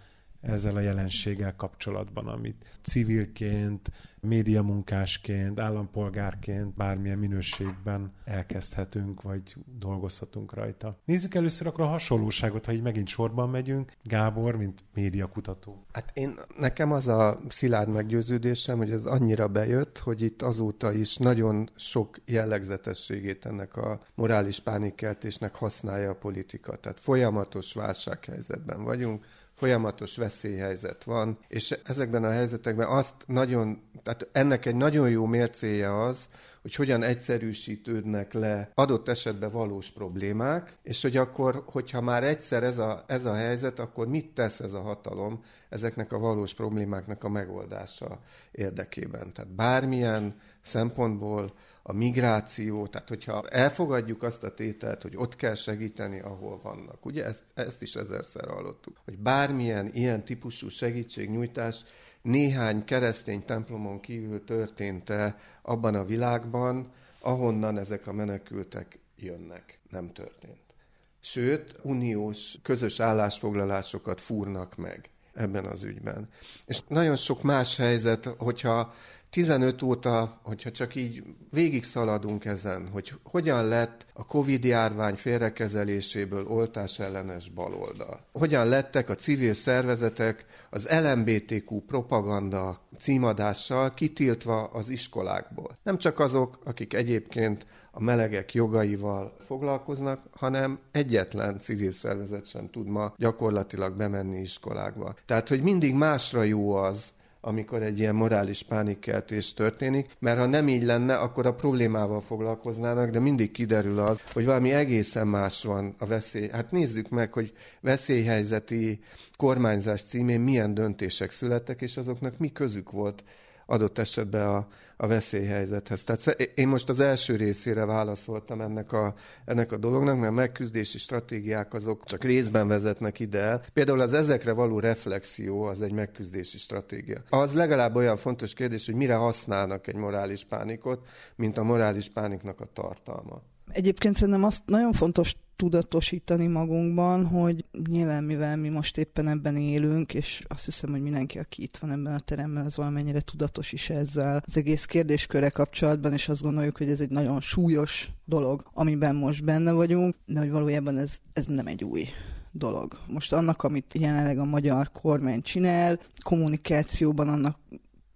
ezzel a jelenséggel kapcsolatban, amit civilként, médiamunkásként, állampolgárként, bármilyen minőségben elkezdhetünk, vagy dolgozhatunk rajta. Nézzük először akkor a hasonlóságot, ha így megint sorban megyünk. Gábor, mint médiakutató. Hát én, nekem az a szilárd meggyőződésem, hogy ez annyira bejött, hogy itt azóta is nagyon sok jellegzetességét ennek a morális pánikkeltésnek használja a politika. Tehát folyamatos válsághelyzetben vagyunk, folyamatos veszélyhelyzet van, és ezekben a helyzetekben azt nagyon, tehát ennek egy nagyon jó mércéje az, hogy hogyan egyszerűsítődnek le adott esetben valós problémák, és hogy akkor, hogyha már egyszer ez a, ez a helyzet, akkor mit tesz ez a hatalom ezeknek a valós problémáknak a megoldása érdekében. Tehát bármilyen szempontból a migráció, tehát hogyha elfogadjuk azt a tételt, hogy ott kell segíteni, ahol vannak. Ugye ezt, ezt is ezerszer hallottuk, hogy bármilyen ilyen típusú segítségnyújtás néhány keresztény templomon kívül történt-e abban a világban, ahonnan ezek a menekültek jönnek. Nem történt. Sőt, uniós közös állásfoglalásokat fúrnak meg ebben az ügyben. És nagyon sok más helyzet, hogyha 15 óta, hogyha csak így végig szaladunk ezen, hogy hogyan lett a Covid járvány félrekezeléséből oltás ellenes baloldal. Hogyan lettek a civil szervezetek az LMBTQ propaganda címadással kitiltva az iskolákból. Nem csak azok, akik egyébként a melegek jogaival foglalkoznak, hanem egyetlen civil szervezet sem tud ma gyakorlatilag bemenni iskolákba. Tehát, hogy mindig másra jó az, amikor egy ilyen morális pánikkeltés történik, mert ha nem így lenne, akkor a problémával foglalkoznának, de mindig kiderül az, hogy valami egészen más van a veszély. Hát nézzük meg, hogy veszélyhelyzeti kormányzás címén milyen döntések születtek, és azoknak mi közük volt adott esetben a, a veszélyhelyzethez. Tehát én most az első részére válaszoltam ennek a, ennek a dolognak, mert megküzdési stratégiák azok csak részben vezetnek ide el. Például az ezekre való reflexió az egy megküzdési stratégia. Az legalább olyan fontos kérdés, hogy mire használnak egy morális pánikot, mint a morális pániknak a tartalma. Egyébként szerintem azt nagyon fontos tudatosítani magunkban, hogy nyilván mivel mi most éppen ebben élünk, és azt hiszem, hogy mindenki, aki itt van ebben a teremben, az valamennyire tudatos is ezzel az egész kérdéskörre kapcsolatban, és azt gondoljuk, hogy ez egy nagyon súlyos dolog, amiben most benne vagyunk, de hogy valójában ez, ez nem egy új dolog. Most annak, amit jelenleg a magyar kormány csinál, kommunikációban annak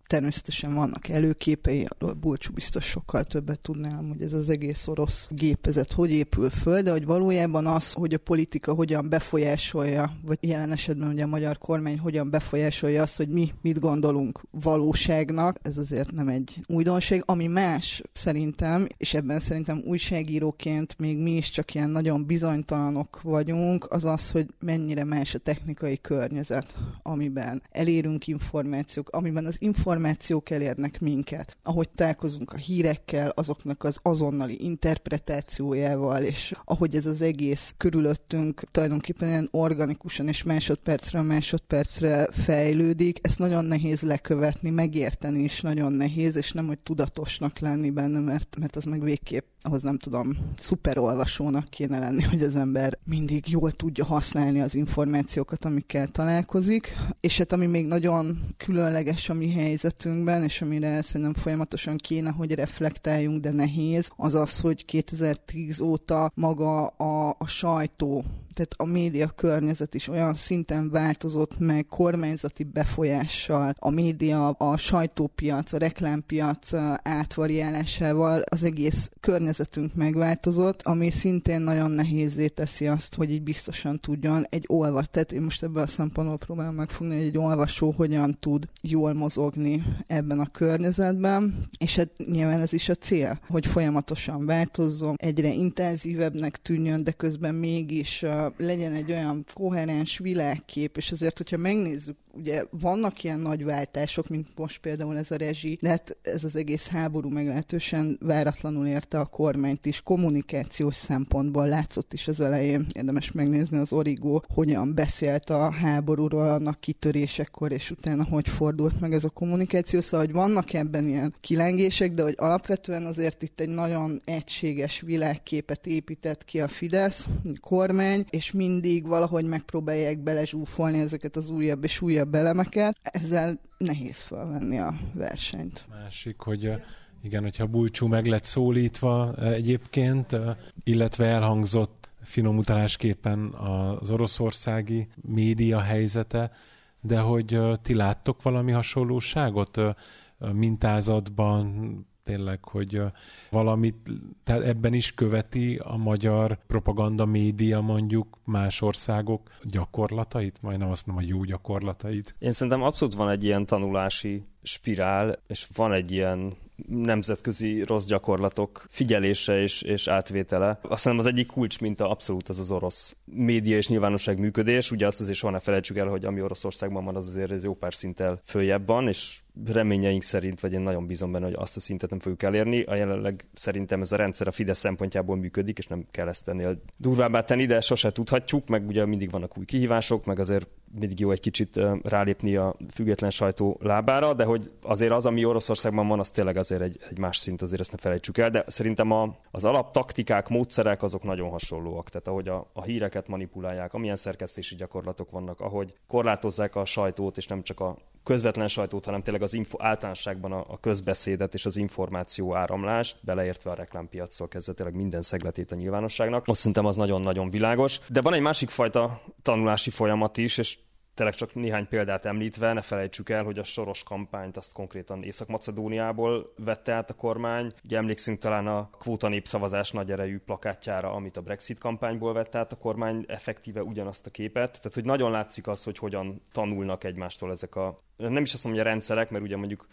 Természetesen vannak előképei, a Bulcsú biztos sokkal többet tudnám, hogy ez az egész orosz gépezet hogy épül föl, de hogy valójában az, hogy a politika hogyan befolyásolja, vagy jelen esetben ugye a magyar kormány hogyan befolyásolja azt, hogy mi mit gondolunk valóságnak, ez azért nem egy újdonség. Ami más szerintem, és ebben szerintem újságíróként még mi is csak ilyen nagyon bizonytalanok vagyunk, az az, hogy mennyire más a technikai környezet, amiben elérünk információk, amiben az információk elérnek minket. Ahogy találkozunk a hírekkel, azoknak az azonnali interpretációjával, és ahogy ez az egész körülöttünk tulajdonképpen ilyen organikusan és másodpercre másodpercre fejlődik, ezt nagyon nehéz lekövetni, megérteni is nagyon nehéz, és nem, hogy tudatosnak lenni benne, mert, mert az meg végképp ahhoz nem tudom, szuperolvasónak kéne lenni, hogy az ember mindig jól tudja használni az információkat, amikkel találkozik. És hát ami még nagyon különleges a mi helyzetünkben, és amire szerintem folyamatosan kéne, hogy reflektáljunk, de nehéz, az az, hogy 2010 óta maga a, a sajtó tehát a média környezet is olyan szinten változott meg kormányzati befolyással, a média, a sajtópiac, a reklámpiac átvariálásával az egész környezetünk megváltozott, ami szintén nagyon nehézé teszi azt, hogy így biztosan tudjon egy olvas, tehát én most ebből a szempontból próbálom megfogni, hogy egy olvasó hogyan tud jól mozogni ebben a környezetben, és hát nyilván ez is a cél, hogy folyamatosan változzon, egyre intenzívebbnek tűnjön, de közben mégis legyen egy olyan koherens világkép, és azért, hogyha megnézzük, ugye vannak ilyen nagy váltások, mint most például ez a rezsi, de hát ez az egész háború meglehetősen váratlanul érte a kormányt is, kommunikációs szempontból látszott is az elején, érdemes megnézni az Origo, hogyan beszélt a háborúról, annak kitörésekor, és utána hogy fordult meg ez a kommunikáció, szóval hogy vannak ebben ilyen kilengések, de hogy alapvetően azért itt egy nagyon egységes világképet épített ki a Fidesz kormány, és mindig valahogy megpróbálják belezsúfolni ezeket az újabb és újabb elemeket. Ezzel nehéz felvenni a versenyt. Másik, hogy igen, hogyha Bulcsú meg lett szólítva egyébként, illetve elhangzott finomutálásképpen az oroszországi média helyzete, de hogy ti láttok valami hasonlóságot mintázatban, tényleg, hogy valamit, tehát ebben is követi a magyar propaganda média mondjuk más országok gyakorlatait, majdnem azt mondom, a jó gyakorlatait. Én szerintem abszolút van egy ilyen tanulási spirál, és van egy ilyen nemzetközi rossz gyakorlatok figyelése és, és átvétele. Azt hiszem az egyik kulcs minta abszolút az az orosz média és nyilvánosság működés. Ugye azt azért soha ne felejtsük el, hogy ami Oroszországban van, az azért ez jó pár szinttel följebb van, és reményeink szerint, vagy én nagyon bízom benne, hogy azt a szintet nem fogjuk elérni. A jelenleg szerintem ez a rendszer a Fidesz szempontjából működik, és nem kell ezt ennél durvábbá tenni, de sose tudhatjuk, meg ugye mindig vannak új kihívások, meg azért mindig jó egy kicsit rálépni a független sajtó lábára, de hogy azért az, ami Oroszországban van, az tényleg azért egy, egy más szint, azért ezt ne felejtsük el, de szerintem a, az alaptaktikák, módszerek azok nagyon hasonlóak. Tehát ahogy a, a híreket manipulálják, amilyen szerkesztési gyakorlatok vannak, ahogy korlátozzák a sajtót, és nem csak a közvetlen sajtót, hanem tényleg az info, általánosságban a, a közbeszédet és az információ áramlást, beleértve a reklámpiacról kezdve tényleg minden szegletét a nyilvánosságnak. Azt szerintem az nagyon-nagyon világos. De van egy másik fajta tanulási folyamat is, és tényleg csak néhány példát említve, ne felejtsük el, hogy a soros kampányt azt konkrétan Észak-Macedóniából vette át a kormány. Ugye emlékszünk talán a kvóta népszavazás nagy erejű plakátjára, amit a Brexit kampányból vette át a kormány, effektíve ugyanazt a képet. Tehát, hogy nagyon látszik az, hogy hogyan tanulnak egymástól ezek a nem is azt mondom, hogy a rendszerek, mert ugye mondjuk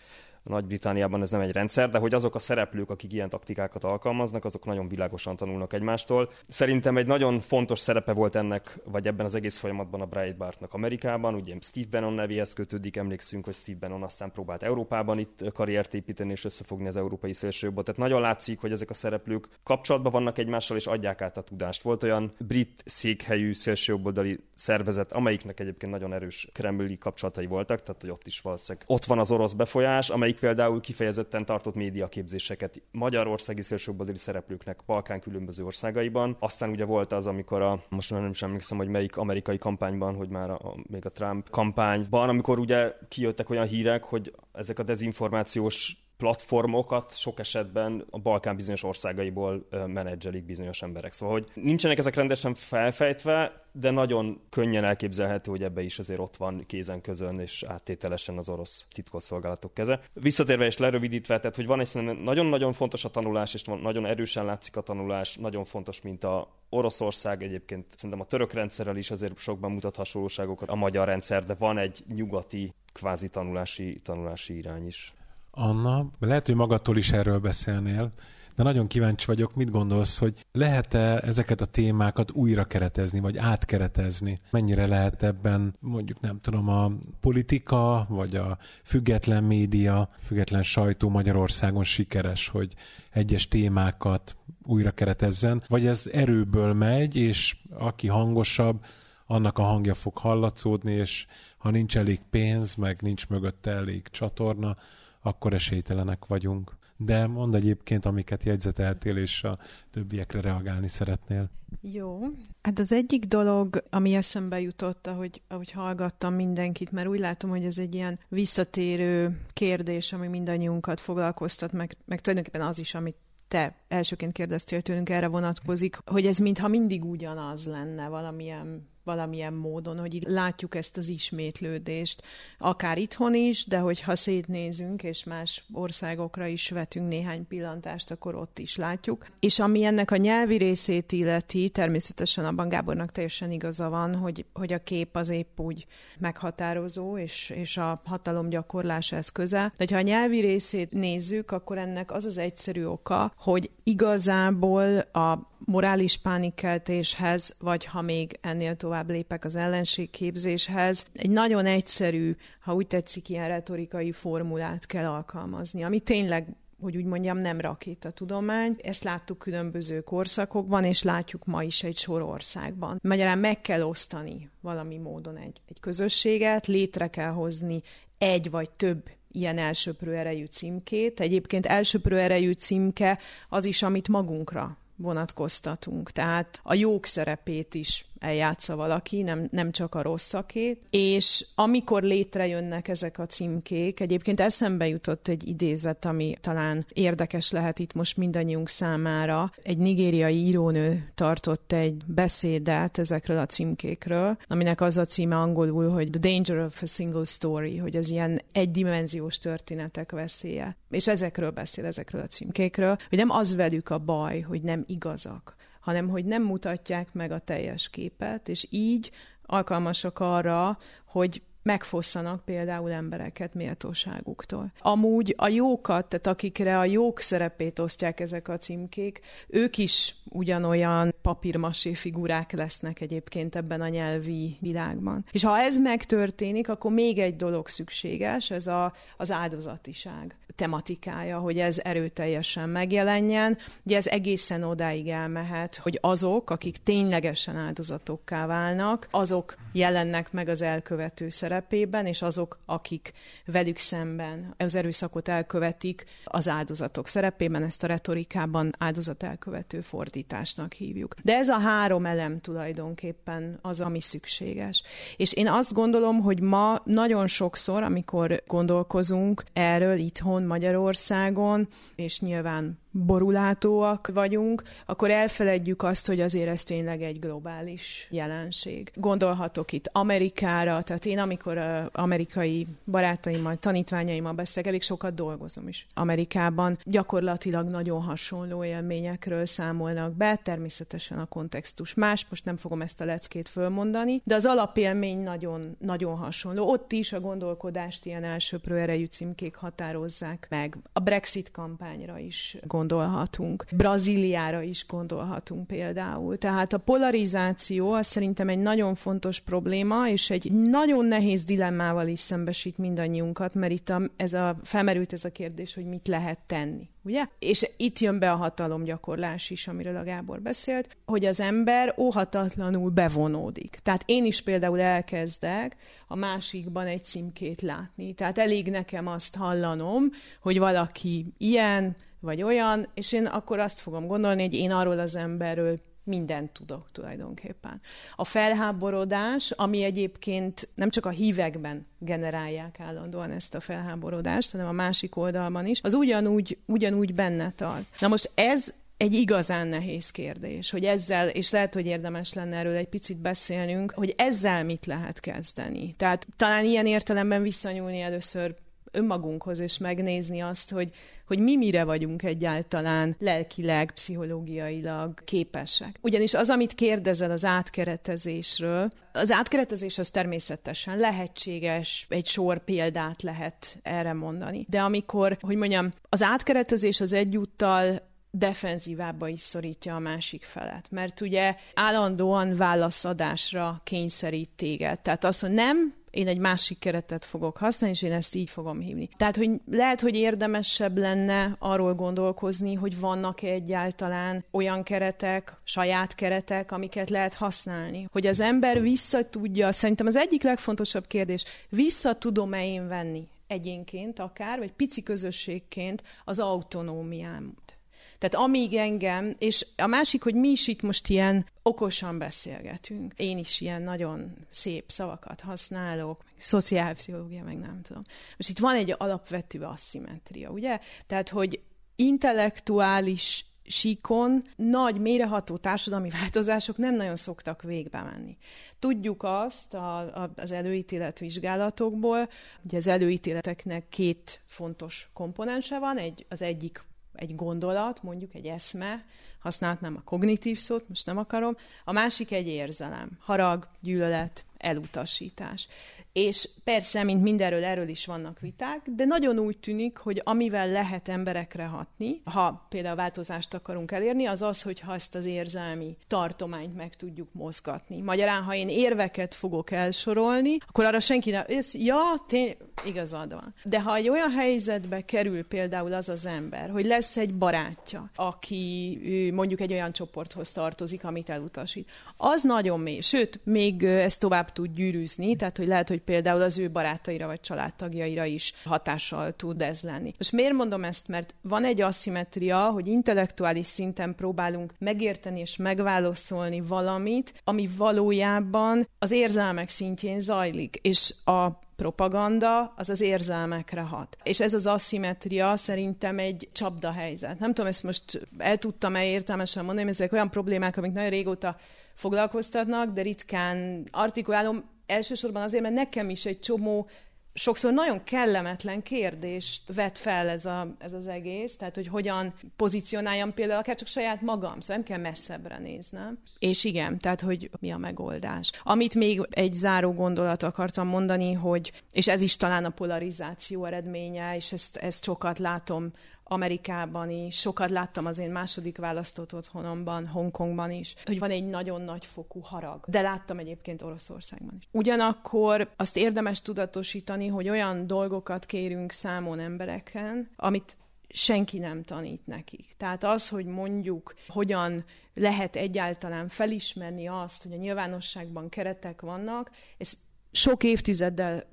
nagy-Britániában ez nem egy rendszer, de hogy azok a szereplők, akik ilyen taktikákat alkalmaznak, azok nagyon világosan tanulnak egymástól. Szerintem egy nagyon fontos szerepe volt ennek, vagy ebben az egész folyamatban a Breitbartnak Amerikában, ugye Steve Bannon nevéhez kötődik, emlékszünk, hogy Steve Bannon aztán próbált Európában itt karriert építeni és összefogni az európai szélsőjobbot. Tehát nagyon látszik, hogy ezek a szereplők kapcsolatban vannak egymással és adják át a tudást. Volt olyan brit székhelyű szélsőjobboldali szervezet, amelyiknek egyébként nagyon erős kremli kapcsolatai voltak, tehát hogy ott is valószínűleg ott van az orosz befolyás, amelyik amelyik például kifejezetten tartott médiaképzéseket magyarországi szélsőjobboldali szereplőknek Balkán különböző országaiban. Aztán ugye volt az, amikor a, most már nem is emlékszem, hogy melyik amerikai kampányban, hogy már a, még a Trump kampányban, amikor ugye kijöttek olyan hírek, hogy ezek a dezinformációs platformokat sok esetben a Balkán bizonyos országaiból menedzselik bizonyos emberek. Szóval, hogy nincsenek ezek rendesen felfejtve, de nagyon könnyen elképzelhető, hogy ebbe is azért ott van kézen közön és áttételesen az orosz titkosszolgálatok keze. Visszatérve és lerövidítve, tehát hogy van egy nagyon-nagyon fontos a tanulás, és nagyon erősen látszik a tanulás, nagyon fontos, mint a Oroszország egyébként szerintem a török rendszerrel is azért sokban mutat hasonlóságokat a magyar rendszer, de van egy nyugati kvázi tanulási, tanulási irány is. Anna, lehet, hogy magadtól is erről beszélnél, de nagyon kíváncsi vagyok, mit gondolsz, hogy lehet-e ezeket a témákat újra keretezni, vagy átkeretezni? Mennyire lehet ebben, mondjuk nem tudom, a politika, vagy a független média, független sajtó Magyarországon sikeres, hogy egyes témákat újra keretezzen, vagy ez erőből megy, és aki hangosabb, annak a hangja fog hallatszódni, és ha nincs elég pénz, meg nincs mögötte elég csatorna, akkor esélytelenek vagyunk. De mondd egyébként, amiket jegyzeteltél, és a többiekre reagálni szeretnél. Jó. Hát az egyik dolog, ami eszembe jutott, ahogy, ahogy hallgattam mindenkit, mert úgy látom, hogy ez egy ilyen visszatérő kérdés, ami mindannyiunkat foglalkoztat, meg, meg tulajdonképpen az is, amit te elsőként kérdeztél tőlünk, erre vonatkozik, hogy ez mintha mindig ugyanaz lenne valamilyen valamilyen módon, hogy látjuk ezt az ismétlődést, akár itthon is, de hogyha szétnézünk, és más országokra is vetünk néhány pillantást, akkor ott is látjuk. És ami ennek a nyelvi részét illeti, természetesen abban Gábornak teljesen igaza van, hogy, hogy a kép az épp úgy meghatározó, és, és a hatalomgyakorlás eszköze. De ha a nyelvi részét nézzük, akkor ennek az az egyszerű oka, hogy igazából a morális pánikkeltéshez, vagy ha még ennél tovább lépek az ellenségképzéshez, egy nagyon egyszerű, ha úgy tetszik, ilyen retorikai formulát kell alkalmazni, ami tényleg hogy úgy mondjam, nem a tudomány. Ezt láttuk különböző korszakokban, és látjuk ma is egy sor országban. Magyarán meg kell osztani valami módon egy, egy közösséget, létre kell hozni egy vagy több ilyen elsőprő erejű címkét. Egyébként elsőprő erejű címke az is, amit magunkra vonatkoztatunk. Tehát a jók szerepét is eljátsza valaki, nem, nem csak a rosszakét. És amikor létrejönnek ezek a címkék, egyébként eszembe jutott egy idézet, ami talán érdekes lehet itt most mindannyiunk számára. Egy nigériai írónő tartott egy beszédet ezekről a címkékről, aminek az a címe angolul, hogy The Danger of a Single Story, hogy az ilyen egydimenziós történetek veszélye. És ezekről beszél, ezekről a címkékről, hogy nem az velük a baj, hogy nem igazak, hanem hogy nem mutatják meg a teljes képet, és így alkalmasak arra, hogy megfosszanak például embereket méltóságuktól. Amúgy a jókat, tehát akikre a jók szerepét osztják ezek a címkék, ők is ugyanolyan papírmasé figurák lesznek egyébként ebben a nyelvi világban. És ha ez megtörténik, akkor még egy dolog szükséges, ez a, az áldozatiság tematikája, hogy ez erőteljesen megjelenjen. Ugye ez egészen odáig elmehet, hogy azok, akik ténylegesen áldozatokká válnak, azok jelennek meg az elkövető szerepében, és azok, akik velük szemben az erőszakot elkövetik, az áldozatok szerepében, ezt a retorikában áldozat elkövető fordításnak hívjuk. De ez a három elem tulajdonképpen az, ami szükséges. És én azt gondolom, hogy ma nagyon sokszor, amikor gondolkozunk erről itthon, Magyarországon, és nyilván borulátóak vagyunk, akkor elfeledjük azt, hogy azért ez tényleg egy globális jelenség. Gondolhatok itt Amerikára, tehát én amikor amerikai barátaimmal, tanítványaimmal beszélek, elég sokat dolgozom is Amerikában. Gyakorlatilag nagyon hasonló élményekről számolnak be, természetesen a kontextus más, most nem fogom ezt a leckét fölmondani, de az alapélmény nagyon, nagyon hasonló. Ott is a gondolkodást ilyen elsőprő erejű címkék határozzák meg. A Brexit kampányra is gondolhatunk. Brazíliára is gondolhatunk például. Tehát a polarizáció az szerintem egy nagyon fontos probléma, és egy nagyon nehéz dilemmával is szembesít mindannyiunkat, mert itt a, ez a, felmerült ez a kérdés, hogy mit lehet tenni ugye? És itt jön be a hatalomgyakorlás is, amiről a Gábor beszélt, hogy az ember óhatatlanul bevonódik. Tehát én is például elkezdek a másikban egy címkét látni. Tehát elég nekem azt hallanom, hogy valaki ilyen, vagy olyan, és én akkor azt fogom gondolni, hogy én arról az emberről mindent tudok tulajdonképpen. A felháborodás, ami egyébként nem csak a hívekben generálják állandóan ezt a felháborodást, hanem a másik oldalban is, az ugyanúgy, ugyanúgy benne tart. Na most ez egy igazán nehéz kérdés, hogy ezzel, és lehet, hogy érdemes lenne erről egy picit beszélnünk, hogy ezzel mit lehet kezdeni. Tehát talán ilyen értelemben visszanyúlni először önmagunkhoz, és megnézni azt, hogy, hogy mi mire vagyunk egyáltalán lelkileg, pszichológiailag képesek. Ugyanis az, amit kérdezel az átkeretezésről, az átkeretezés az természetesen lehetséges, egy sor példát lehet erre mondani. De amikor, hogy mondjam, az átkeretezés az egyúttal defenzívába is szorítja a másik felet. Mert ugye állandóan válaszadásra kényszerít téged. Tehát az, hogy nem, én egy másik keretet fogok használni, és én ezt így fogom hívni. Tehát, hogy lehet, hogy érdemesebb lenne arról gondolkozni, hogy vannak-e egyáltalán olyan keretek, saját keretek, amiket lehet használni. Hogy az ember vissza tudja, szerintem az egyik legfontosabb kérdés, vissza tudom-e én venni egyénként akár, vagy pici közösségként az autonómiámat. Tehát amíg engem, és a másik, hogy mi is itt most ilyen okosan beszélgetünk. Én is ilyen nagyon szép szavakat használok, szociálpszichológia, meg nem tudom. Most itt van egy alapvető asszimetria, ugye? Tehát, hogy intellektuális síkon nagy, méreható társadalmi változások nem nagyon szoktak végbe menni. Tudjuk azt a, a, az előítéletvizsgálatokból, hogy az előítéleteknek két fontos komponense van, egy, az egyik egy gondolat, mondjuk egy eszme, használhatnám a kognitív szót, most nem akarom, a másik egy érzelem, harag, gyűlölet, elutasítás. És persze, mint mindenről, erről is vannak viták, de nagyon úgy tűnik, hogy amivel lehet emberekre hatni, ha például változást akarunk elérni, az az, hogyha ezt az érzelmi tartományt meg tudjuk mozgatni. Magyarán, ha én érveket fogok elsorolni, akkor arra senki nem, ez, ja, tény, igazad van. De ha egy olyan helyzetbe kerül például az az ember, hogy lesz egy barátja, aki mondjuk egy olyan csoporthoz tartozik, amit elutasít, az nagyon mély. Sőt, még ezt tovább tud gyűrűzni, tehát hogy lehet, hogy például az ő barátaira vagy családtagjaira is hatással tud ez lenni. Most miért mondom ezt? Mert van egy aszimetria, hogy intellektuális szinten próbálunk megérteni és megválaszolni valamit, ami valójában az érzelmek szintjén zajlik, és a propaganda az az érzelmekre hat. És ez az aszimetria szerintem egy csapda helyzet. Nem tudom, ezt most el tudtam-e értelmesen mondani, ezek olyan problémák, amik nagyon régóta foglalkoztatnak, de ritkán artikulálom, elsősorban azért, mert nekem is egy csomó sokszor nagyon kellemetlen kérdést vet fel ez, a, ez az egész, tehát hogy hogyan pozícionáljam például akár csak saját magam, szóval nem kell messzebbre néznem. És igen, tehát hogy mi a megoldás. Amit még egy záró gondolat akartam mondani, hogy, és ez is talán a polarizáció eredménye, és ezt, ezt sokat látom Amerikában is, sokat láttam az én második választott otthonomban, Hongkongban is, hogy van egy nagyon nagy fokú harag. De láttam egyébként Oroszországban is. Ugyanakkor azt érdemes tudatosítani, hogy olyan dolgokat kérünk számon embereken, amit senki nem tanít nekik. Tehát az, hogy mondjuk hogyan lehet egyáltalán felismerni azt, hogy a nyilvánosságban keretek vannak, ez sok évtizeddel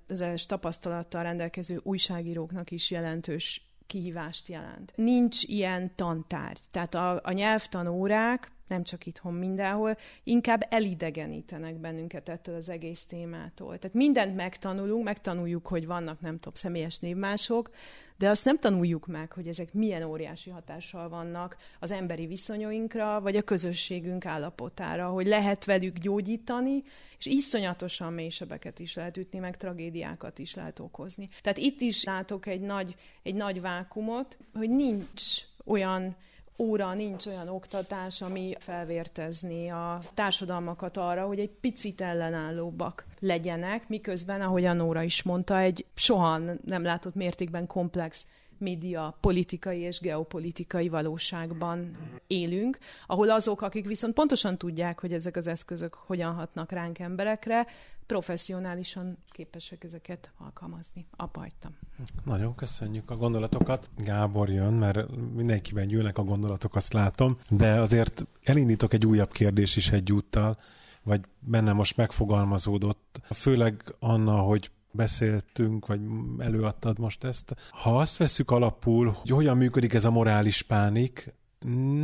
tapasztalattal rendelkező újságíróknak is jelentős kihívást jelent. Nincs ilyen tantárgy. Tehát a, a nyelvtanórák, nem csak itthon, mindenhol, inkább elidegenítenek bennünket ettől az egész témától. Tehát mindent megtanulunk, megtanuljuk, hogy vannak, nem tudom, személyes névmások, de azt nem tanuljuk meg, hogy ezek milyen óriási hatással vannak az emberi viszonyainkra, vagy a közösségünk állapotára, hogy lehet velük gyógyítani, és iszonyatosan mélysebeket is lehet ütni, meg tragédiákat is lehet okozni. Tehát itt is látok egy nagy, egy nagy vákumot, hogy nincs olyan óra, nincs olyan oktatás, ami felvértezni a társadalmakat arra, hogy egy picit ellenállóbbak legyenek, miközben, ahogy a Nóra is mondta, egy soha nem látott mértékben komplex média politikai és geopolitikai valóságban élünk, ahol azok, akik viszont pontosan tudják, hogy ezek az eszközök hogyan hatnak ránk emberekre, professzionálisan képesek ezeket alkalmazni. Apajtam. Nagyon köszönjük a gondolatokat. Gábor jön, mert mindenkiben gyűlnek a gondolatok, azt látom, de azért elindítok egy újabb kérdés is egyúttal, vagy benne most megfogalmazódott, főleg Anna, hogy beszéltünk, vagy előadtad most ezt. Ha azt veszük alapul, hogy hogyan működik ez a morális pánik,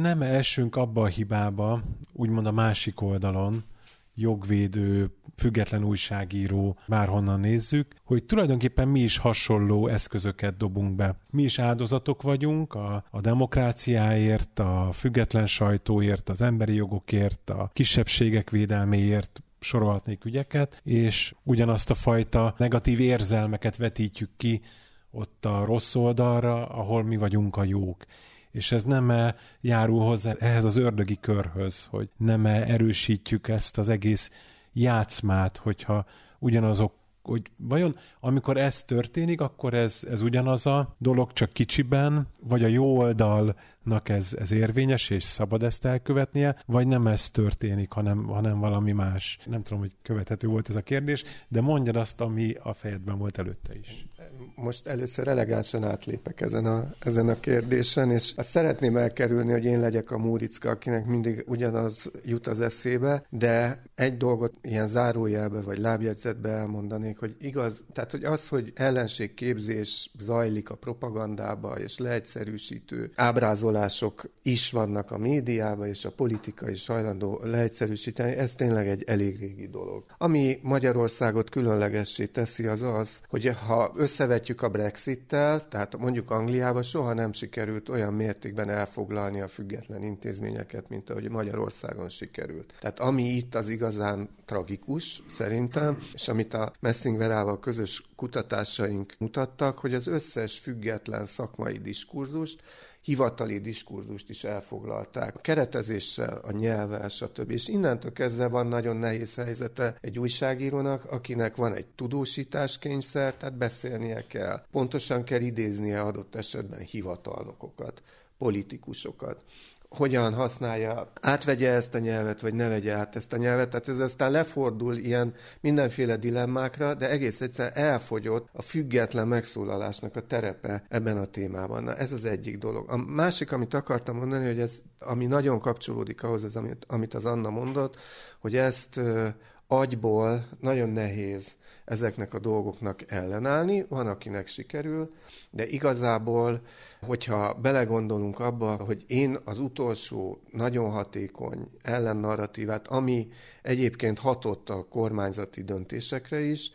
nem esünk abba a hibába, úgymond a másik oldalon, jogvédő, független újságíró, bárhonnan nézzük, hogy tulajdonképpen mi is hasonló eszközöket dobunk be. Mi is áldozatok vagyunk a, a demokráciáért, a független sajtóért, az emberi jogokért, a kisebbségek védelméért, sorolhatnék ügyeket, és ugyanazt a fajta negatív érzelmeket vetítjük ki ott a rossz oldalra, ahol mi vagyunk a jók. És ez nem -e járul hozzá ehhez az ördögi körhöz, hogy nem -e erősítjük ezt az egész játszmát, hogyha ugyanazok hogy vajon amikor ez történik, akkor ez, ez ugyanaz a dolog, csak kicsiben, vagy a jó oldalnak ez, ez érvényes, és szabad ezt elkövetnie, vagy nem ez történik, hanem, hanem valami más. Nem tudom, hogy követhető volt ez a kérdés, de mondjad azt, ami a fejedben volt előtte is most először elegánsan átlépek ezen a, ezen a kérdésen, és azt szeretném elkerülni, hogy én legyek a Múricka, akinek mindig ugyanaz jut az eszébe, de egy dolgot ilyen zárójelbe vagy lábjegyzetbe elmondanék, hogy igaz, tehát hogy az, hogy ellenségképzés zajlik a propagandába, és leegyszerűsítő ábrázolások is vannak a médiában, és a politika is hajlandó leegyszerűsíteni, ez tényleg egy elég régi dolog. Ami Magyarországot különlegessé teszi, az az, hogy ha összevetjük a Brexit-tel, tehát mondjuk Angliában soha nem sikerült olyan mértékben elfoglalni a független intézményeket, mint ahogy Magyarországon sikerült. Tehát ami itt az igazán tragikus, szerintem, és amit a Messingverával közös kutatásaink mutattak, hogy az összes független szakmai diskurzust hivatali diskurzust is elfoglalták. A keretezéssel, a nyelvvel, stb. És innentől kezdve van nagyon nehéz helyzete egy újságírónak, akinek van egy tudósításkényszer, tehát beszélnie kell. Pontosan kell idéznie adott esetben hivatalnokokat politikusokat hogyan használja, átvegye ezt a nyelvet, vagy ne vegye át ezt a nyelvet. Tehát ez aztán lefordul ilyen mindenféle dilemmákra, de egész egyszerűen elfogyott a független megszólalásnak a terepe ebben a témában. Na, ez az egyik dolog. A másik, amit akartam mondani, hogy ez, ami nagyon kapcsolódik ahhoz, az, amit, amit az Anna mondott, hogy ezt agyból nagyon nehéz ezeknek a dolgoknak ellenállni, van, akinek sikerül, de igazából, hogyha belegondolunk abba, hogy én az utolsó nagyon hatékony ellennarratívát, ami egyébként hatott a kormányzati döntésekre is,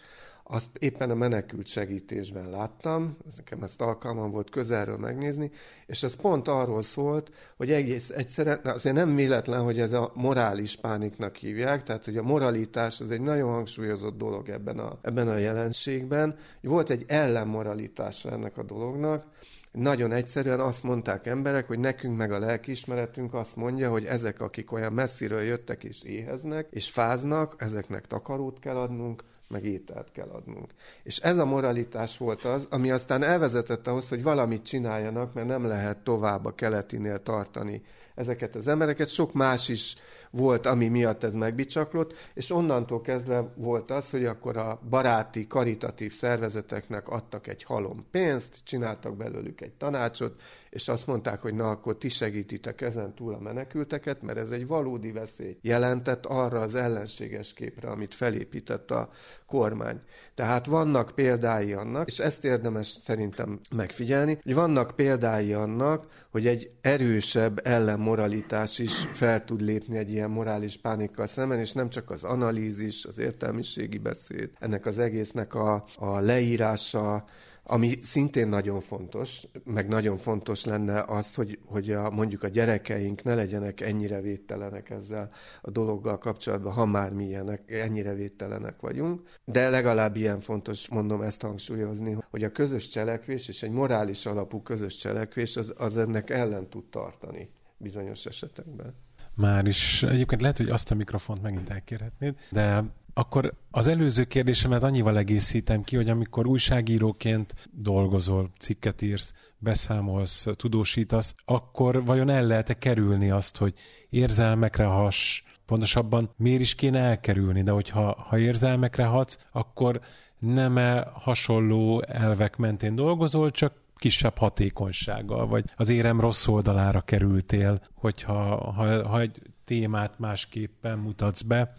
azt éppen a menekült segítésben láttam, ez nekem ezt alkalmam volt közelről megnézni, és az pont arról szólt, hogy egész egyszerűen, azért nem véletlen, hogy ez a morális pániknak hívják, tehát hogy a moralitás az egy nagyon hangsúlyozott dolog ebben a, ebben a jelenségben. Volt egy ellenmoralitása ennek a dolognak, nagyon egyszerűen azt mondták emberek, hogy nekünk meg a lelkiismeretünk azt mondja, hogy ezek, akik olyan messziről jöttek és éheznek, és fáznak, ezeknek takarót kell adnunk, meg ételt kell adnunk. És ez a moralitás volt az, ami aztán elvezetett ahhoz, hogy valamit csináljanak, mert nem lehet tovább a keletinél tartani ezeket az embereket. Sok más is volt, ami miatt ez megbicsaklott, és onnantól kezdve volt az, hogy akkor a baráti, karitatív szervezeteknek adtak egy halom pénzt, csináltak belőlük egy tanácsot, és azt mondták, hogy na akkor ti segítitek ezen túl a menekülteket, mert ez egy valódi veszély jelentett arra az ellenséges képre, amit felépített a kormány. Tehát vannak példái annak, és ezt érdemes szerintem megfigyelni, hogy vannak példái annak, hogy egy erősebb ellenmoralitás is fel tud lépni egy ilyen morális pánikkal szemben, és nem csak az analízis, az értelmiségi beszéd, ennek az egésznek a, a leírása, ami szintén nagyon fontos, meg nagyon fontos lenne az, hogy, hogy a, mondjuk a gyerekeink ne legyenek ennyire védtelenek ezzel a dologgal kapcsolatban, ha már mi ilyenek, ennyire védtelenek vagyunk. De legalább ilyen fontos, mondom ezt hangsúlyozni, hogy a közös cselekvés és egy morális alapú közös cselekvés az, az ennek ellen tud tartani bizonyos esetekben. Már is. Egyébként lehet, hogy azt a mikrofont megint elkérhetnéd, de akkor az előző kérdésemet annyival egészítem ki, hogy amikor újságíróként dolgozol, cikket írsz, beszámolsz, tudósítasz, akkor vajon el lehet-e kerülni azt, hogy érzelmekre has, pontosabban miért is kéne elkerülni, de hogyha ha érzelmekre hatsz, akkor nem -e hasonló elvek mentén dolgozol, csak kisebb hatékonysággal, vagy az érem rossz oldalára kerültél, hogyha ha, ha egy témát másképpen mutatsz be,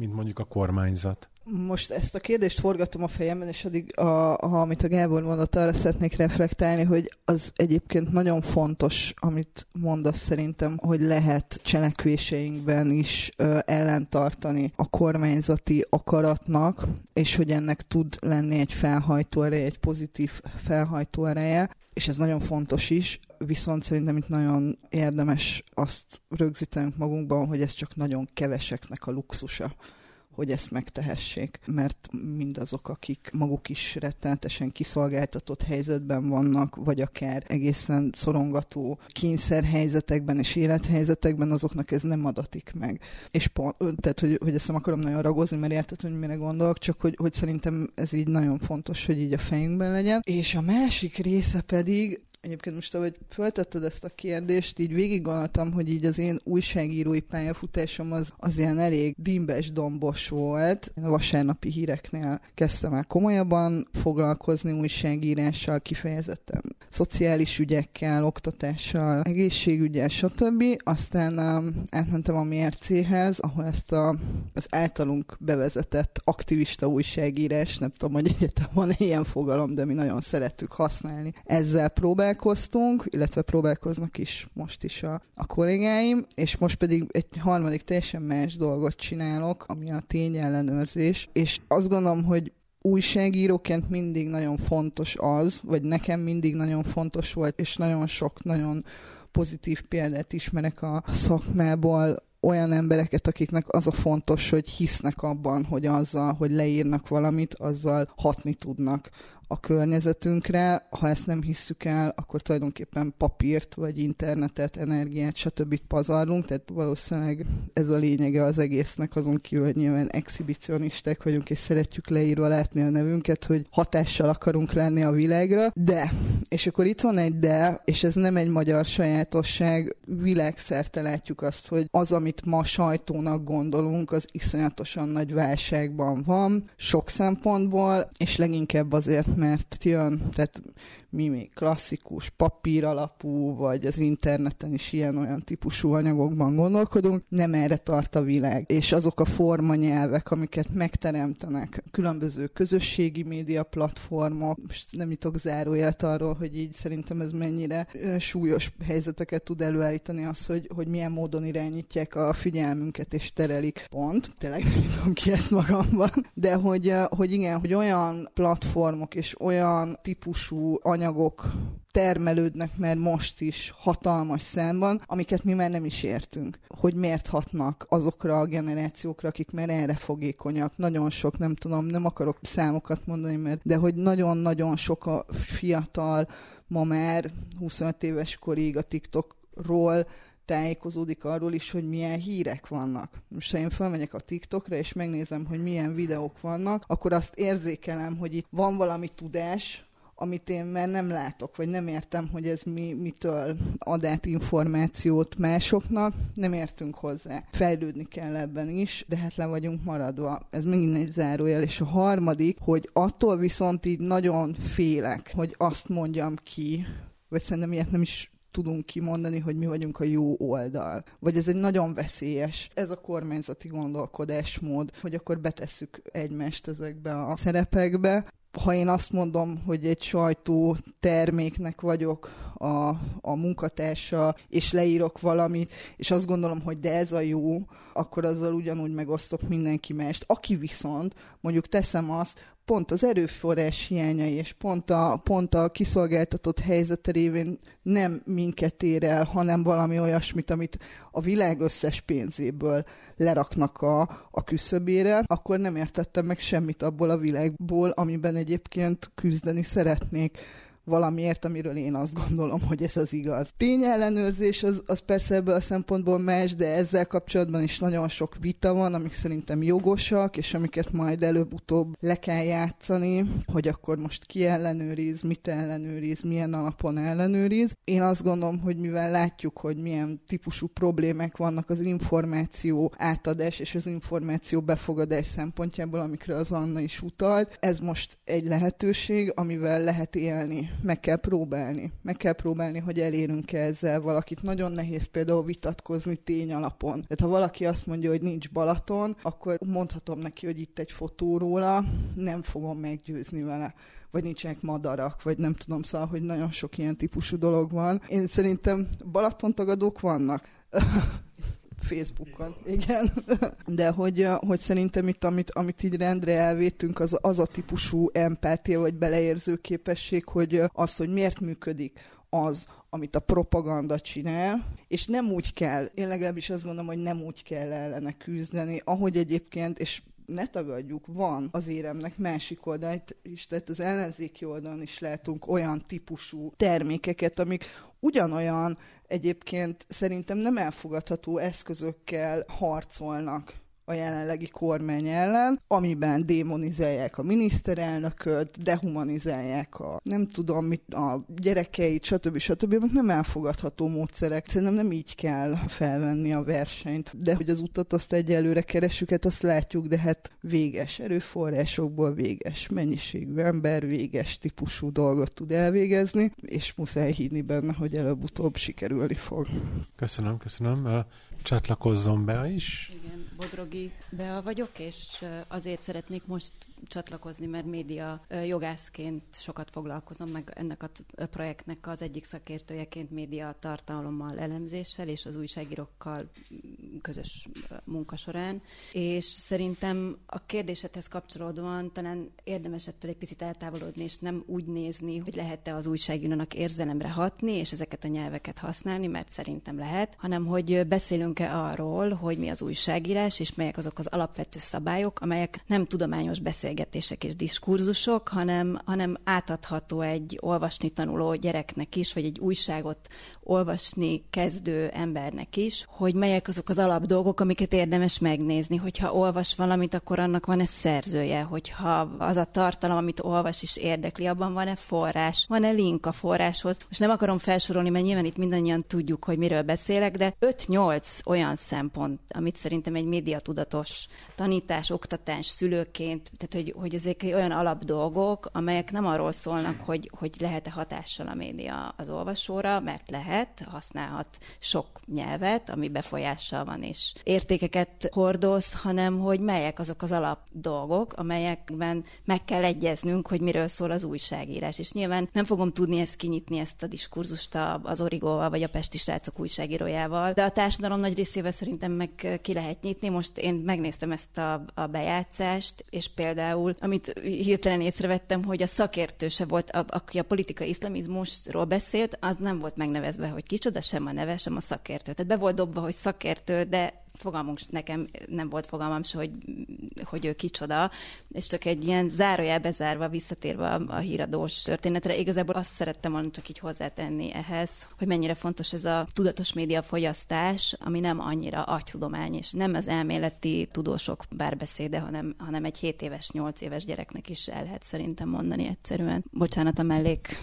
mint mondjuk a kormányzat. Most ezt a kérdést forgatom a fejemben, és addig, a, ha amit a Gábor mondott, arra szeretnék reflektálni, hogy az egyébként nagyon fontos, amit mondasz szerintem, hogy lehet cselekvéseinkben is ö, ellentartani a kormányzati akaratnak, és hogy ennek tud lenni egy felhajtó ereje, egy pozitív felhajtó ereje, és ez nagyon fontos is, viszont szerintem itt nagyon érdemes azt rögzítenünk magunkban, hogy ez csak nagyon keveseknek a luxusa hogy ezt megtehessék, mert mindazok, akik maguk is rettenetesen kiszolgáltatott helyzetben vannak, vagy akár egészen szorongató kényszerhelyzetekben és élethelyzetekben, azoknak ez nem adatik meg. És pont, tehát, hogy, hogy ezt nem akarom nagyon ragozni, mert érted, hogy mire gondolok, csak hogy, hogy szerintem ez így nagyon fontos, hogy így a fejünkben legyen. És a másik része pedig, Egyébként most, ahogy föltetted ezt a kérdést, így végig hogy így az én újságírói pályafutásom az, az ilyen elég dimbes, dombos volt. Én a vasárnapi híreknél kezdtem el komolyabban foglalkozni újságírással, kifejezetten szociális ügyekkel, oktatással, egészségügyel, stb. Aztán um, átmentem a mércéhez, ahol ezt a, az általunk bevezetett aktivista újságírás, nem tudom, hogy egyetem van ilyen fogalom, de mi nagyon szerettük használni. Ezzel próbál próbálkoztunk, illetve próbálkoznak is most is a, a kollégáim, és most pedig egy harmadik teljesen más dolgot csinálok, ami a tényellenőrzés, és azt gondolom, hogy újságíróként mindig nagyon fontos az, vagy nekem mindig nagyon fontos volt, és nagyon sok, nagyon pozitív példát ismerek a szakmából, olyan embereket, akiknek az a fontos, hogy hisznek abban, hogy azzal, hogy leírnak valamit, azzal hatni tudnak a környezetünkre. Ha ezt nem hisszük el, akkor tulajdonképpen papírt, vagy internetet, energiát, stb. pazarlunk, tehát valószínűleg ez a lényege az egésznek, azon kívül, hogy nyilván exhibicionisták vagyunk, és szeretjük leírva látni a nevünket, hogy hatással akarunk lenni a világra, de, és akkor itt van egy de, és ez nem egy magyar sajátosság, világszerte látjuk azt, hogy az, amit ma sajtónak gondolunk, az iszonyatosan nagy válságban van, sok szempontból, és leginkább azért, mert jön, tehát mi még klasszikus, papír alapú, vagy az interneten is ilyen-olyan típusú anyagokban gondolkodunk, nem erre tart a világ. És azok a formanyelvek, amiket megteremtenek, különböző közösségi média platformok, most nem jutok záróját arról, hogy így szerintem ez mennyire súlyos helyzeteket tud előállítani az, hogy, hogy milyen módon irányítják a figyelmünket és terelik. Pont, tényleg nem tudom ki ezt magamban, de hogy, hogy igen, hogy olyan platformok és olyan típusú anyagok termelődnek mert most is hatalmas számban, amiket mi már nem is értünk. Hogy miért hatnak azokra a generációkra, akik már erre fogékonyak. Nagyon sok, nem tudom, nem akarok számokat mondani, mert de hogy nagyon-nagyon sok a fiatal ma már 25 éves korig a TikTokról tájékozódik arról is, hogy milyen hírek vannak. Most ha én felmegyek a TikTokra, és megnézem, hogy milyen videók vannak, akkor azt érzékelem, hogy itt van valami tudás, amit én már nem látok, vagy nem értem, hogy ez mi, mitől ad át információt másoknak, nem értünk hozzá. Fejlődni kell ebben is, de hát le vagyunk maradva. Ez megint egy zárójel. És a harmadik, hogy attól viszont így nagyon félek, hogy azt mondjam ki, vagy szerintem ilyet nem is tudunk kimondani, hogy mi vagyunk a jó oldal. Vagy ez egy nagyon veszélyes, ez a kormányzati gondolkodásmód, hogy akkor betesszük egymást ezekbe a szerepekbe, ha én azt mondom, hogy egy sajtó terméknek vagyok a, a munkatársa, és leírok valamit, és azt gondolom, hogy de ez a jó, akkor azzal ugyanúgy megosztok mindenki mást. Aki viszont, mondjuk teszem azt, pont az erőforrás hiányai, és pont a, pont a kiszolgáltatott helyzete révén nem minket ér el, hanem valami olyasmit, amit a világ összes pénzéből leraknak a, a küszöbére, akkor nem értettem meg semmit abból a világból, amiben egyébként küzdeni szeretnék valamiért, amiről én azt gondolom, hogy ez az igaz. Tényellenőrzés az, az persze ebből a szempontból más, de ezzel kapcsolatban is nagyon sok vita van, amik szerintem jogosak, és amiket majd előbb-utóbb le kell játszani, hogy akkor most ki ellenőriz, mit ellenőriz, milyen alapon ellenőriz. Én azt gondolom, hogy mivel látjuk, hogy milyen típusú problémák vannak az információ átadás és az információ befogadás szempontjából, amikre az Anna is utalt, ez most egy lehetőség, amivel lehet élni meg kell próbálni. Meg kell próbálni, hogy elérünk -e ezzel valakit. Nagyon nehéz például vitatkozni tény alapon. Tehát ha valaki azt mondja, hogy nincs Balaton, akkor mondhatom neki, hogy itt egy fotó róla, nem fogom meggyőzni vele vagy nincsenek madarak, vagy nem tudom, szóval, hogy nagyon sok ilyen típusú dolog van. Én szerintem Balaton tagadók vannak. Facebookon, igen. De hogy, hogy szerintem itt, amit, amit így rendre elvétünk, az, az a típusú empátia, vagy beleérző képesség, hogy az, hogy miért működik az, amit a propaganda csinál, és nem úgy kell, én legalábbis azt gondolom, hogy nem úgy kell ellene küzdeni, ahogy egyébként, és ne tagadjuk, van az éremnek másik oldalt is, tehát az ellenzéki oldalon is látunk olyan típusú termékeket, amik ugyanolyan egyébként szerintem nem elfogadható eszközökkel harcolnak a jelenlegi kormány ellen, amiben démonizálják a miniszterelnököt, dehumanizálják a nem tudom mit, a gyerekeit, stb. stb. amik nem elfogadható módszerek. Szerintem nem így kell felvenni a versenyt. De hogy az utat azt egyelőre keresünk, hát azt látjuk, de hát véges erőforrásokból véges mennyiségű ember, véges típusú dolgot tud elvégezni, és muszáj hinni benne, hogy előbb-utóbb sikerülni fog. Köszönöm, köszönöm. Csatlakozzon be is. Igen, Bodrogi Bea vagyok, és azért szeretnék most csatlakozni, mert média jogászként sokat foglalkozom, meg ennek a projektnek az egyik szakértőjeként média tartalommal, elemzéssel és az újságírókkal közös munka során. És szerintem a kérdésedhez kapcsolódóan talán érdemes ettől egy picit eltávolodni, és nem úgy nézni, hogy lehet-e az újságírónak érzelemre hatni, és ezeket a nyelveket használni, mert szerintem lehet, hanem hogy beszélünk-e arról, hogy mi az újságírás, és melyek azok az alapvető szabályok, amelyek nem tudományos beszélgetések és diskurzusok, hanem, hanem átadható egy olvasni tanuló gyereknek is, vagy egy újságot olvasni kezdő embernek is, hogy melyek azok az alapdolgok, amiket érdemes megnézni. Hogyha olvas valamit, akkor annak van-e szerzője, hogyha az a tartalom, amit olvas is érdekli, abban van-e forrás, van-e link a forráshoz. Most nem akarom felsorolni, mert nyilván itt mindannyian tudjuk, hogy miről beszélek, de 5-8 olyan szempont, amit szerintem egy médiatudatos tanítás, oktatás szülőként, tehát hogy, hogy ezek olyan alapdolgok, amelyek nem arról szólnak, hogy, hogy lehet-e hatással a média az olvasóra, mert lehet, használhat sok nyelvet, ami befolyással van és értékeket hordoz, hanem hogy melyek azok az alap dolgok, amelyekben meg kell egyeznünk, hogy miről szól az újságírás. És nyilván nem fogom tudni ezt kinyitni, ezt a diskurzust az Origóval vagy a Pesti srácok újságírójával, de a társadalom nagy részével szerintem meg ki lehet nyitni. Most én megnéztem ezt a, a bejátszást, és például, amit hirtelen észrevettem, hogy a szakértő se volt, a, aki a politikai iszlamizmusról beszélt, az nem volt megnevezve, hogy kicsoda, sem a neve, sem a szakértő. Tehát be volt dobva, hogy szakértő, de fogalmunk nekem nem volt fogalmam se, hogy, hogy ő kicsoda, és csak egy ilyen zárójel bezárva, visszatérve a, a híradós történetre, igazából azt szerettem volna csak így hozzátenni ehhez, hogy mennyire fontos ez a tudatos média fogyasztás, ami nem annyira agytudomány, és nem az elméleti tudósok bárbeszéde, hanem, hanem egy 7 éves, 8 éves gyereknek is el lehet szerintem mondani egyszerűen. Bocsánat a mellék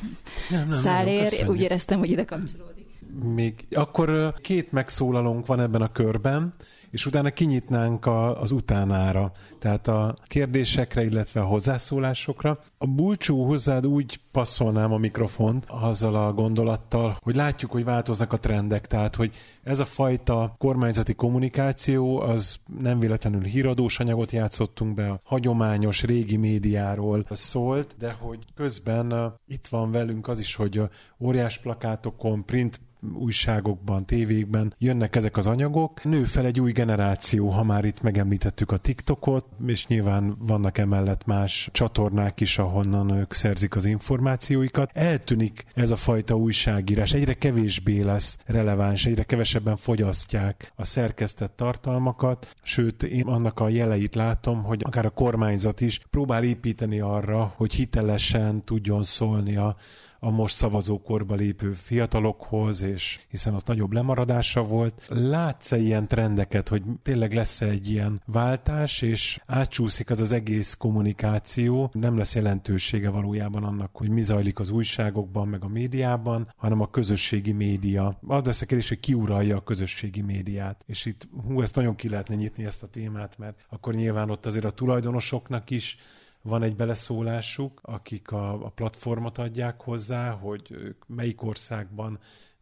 nem, nem, szálér, nem, úgy éreztem, hogy ide kapcsolódik még akkor két megszólalónk van ebben a körben, és utána kinyitnánk a, az utánára, tehát a kérdésekre, illetve a hozzászólásokra. A bulcsú hozzád úgy passzolnám a mikrofont azzal a gondolattal, hogy látjuk, hogy változnak a trendek, tehát hogy ez a fajta kormányzati kommunikáció az nem véletlenül híradós anyagot játszottunk be, a hagyományos régi médiáról szólt, de hogy közben itt van velünk az is, hogy óriás plakátokon, print újságokban, tévékben jönnek ezek az anyagok. Nő fel egy új generáció, ha már itt megemlítettük a TikTokot, és nyilván vannak emellett más csatornák is, ahonnan ők szerzik az információikat. Eltűnik ez a fajta újságírás, egyre kevésbé lesz releváns, egyre kevesebben fogyasztják a szerkesztett tartalmakat, sőt, én annak a jeleit látom, hogy akár a kormányzat is próbál építeni arra, hogy hitelesen tudjon szólni a a most szavazókorba lépő fiatalokhoz, és hiszen ott nagyobb lemaradása volt. Látsz-e ilyen trendeket, hogy tényleg lesz-e egy ilyen váltás, és átcsúszik az az egész kommunikáció, nem lesz jelentősége valójában annak, hogy mi zajlik az újságokban, meg a médiában, hanem a közösségi média. Az lesz a kérdés, hogy ki uralja a közösségi médiát. És itt, hú, ezt nagyon ki lehetne nyitni ezt a témát, mert akkor nyilván ott azért a tulajdonosoknak is van egy beleszólásuk, akik a, a platformot adják hozzá, hogy ők melyik országban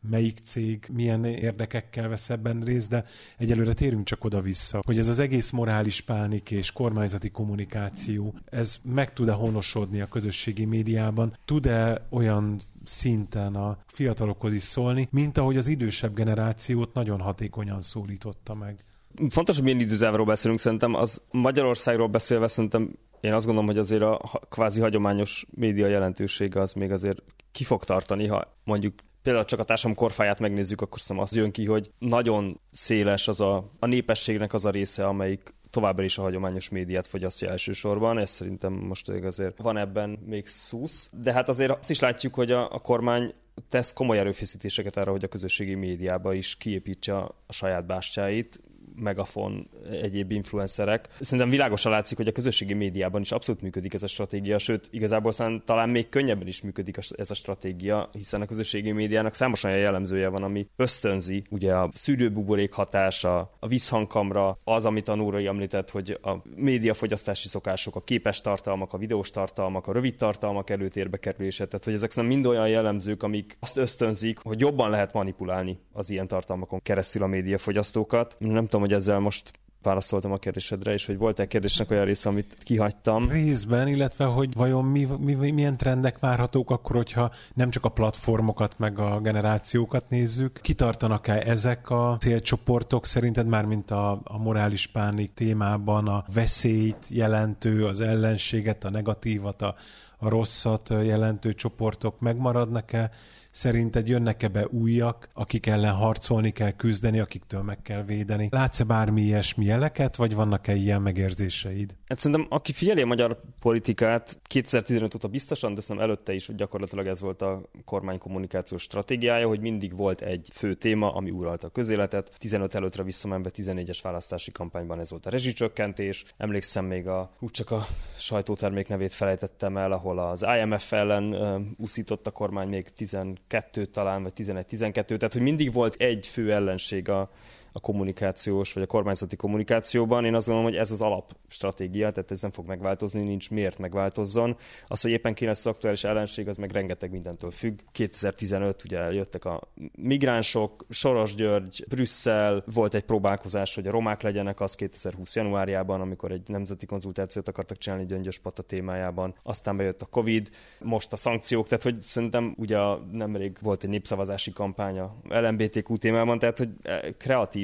melyik cég milyen érdekekkel vesz ebben részt, de egyelőre térünk csak oda-vissza, hogy ez az egész morális pánik és kormányzati kommunikáció, ez meg tud-e honosodni a közösségi médiában, tud-e olyan szinten a fiatalokhoz is szólni, mint ahogy az idősebb generációt nagyon hatékonyan szólította meg. Fontos, hogy milyen időzávról beszélünk, szerintem az Magyarországról beszélve szerintem én azt gondolom, hogy azért a kvázi hagyományos média jelentősége az még azért ki fog tartani, ha mondjuk például csak a társadalom korfáját megnézzük, akkor szerintem az jön ki, hogy nagyon széles az a, a népességnek az a része, amelyik továbbra is a hagyományos médiát fogyasztja elsősorban, ez szerintem most azért van ebben még szusz, de hát azért azt is látjuk, hogy a, a kormány tesz komoly erőfeszítéseket arra, hogy a közösségi médiába is kiépítse a saját bástyáit, Megafon, egyéb influencerek. Szerintem világosan látszik, hogy a közösségi médiában is abszolút működik ez a stratégia, sőt, igazából aztán talán még könnyebben is működik ez a stratégia, hiszen a közösségi médiának számos olyan jellemzője van, ami ösztönzi, ugye a szűrőbuborék hatása, a visszhangkamra, az, amit a Nórai említett, hogy a médiafogyasztási szokások, a képes tartalmak, a videós tartalmak, a rövid tartalmak előtérbe kerülése, tehát hogy ezek nem mind olyan jellemzők, amik azt ösztönzik, hogy jobban lehet manipulálni az ilyen tartalmakon keresztül a médiafogyasztókat. Nem tudom, hogy ezzel most válaszoltam a kérdésedre, és hogy volt-e kérdésnek olyan része, amit kihagytam. Részben, illetve hogy vajon mi, mi, milyen trendek várhatók akkor, hogyha nem csak a platformokat, meg a generációkat nézzük. Kitartanak-e ezek a célcsoportok szerinted már, mint a, a morális pánik témában a veszélyt jelentő, az ellenséget, a negatívat, a, a rosszat jelentő csoportok megmaradnak-e, Szerinted jönnek-e be újak, akik ellen harcolni kell, küzdeni, akiktől meg kell védeni? Látsz-e bármi ilyesmi jeleket, vagy vannak-e ilyen megérzéseid? Hát szerintem, aki figyeli a magyar politikát, 2015 óta biztosan, de szerintem előtte is gyakorlatilag ez volt a kormány kommunikációs stratégiája, hogy mindig volt egy fő téma, ami uralta a közéletet. 15 előttre visszamenve 14-es választási kampányban ez volt a rezsicsökkentés. Emlékszem még a, úgy csak a sajtótermék nevét felejtettem el, ahol az IMF ellen uh, úszított a kormány még 10 kettő talán, vagy 11-12, tehát hogy mindig volt egy fő ellenség a, a kommunikációs vagy a kormányzati kommunikációban. Én azt gondolom, hogy ez az alapstratégia, tehát ez nem fog megváltozni, nincs miért megváltozzon. Az, hogy éppen ki lesz az aktuális ellenség, az meg rengeteg mindentől függ. 2015 ugye jöttek a migránsok, Soros György, Brüsszel, volt egy próbálkozás, hogy a romák legyenek, az 2020 januárjában, amikor egy nemzeti konzultációt akartak csinálni Gyöngyös Pata témájában. Aztán bejött a Covid, most a szankciók, tehát hogy szerintem ugye nemrég volt egy népszavazási kampánya LMBTQ témában, tehát hogy eh,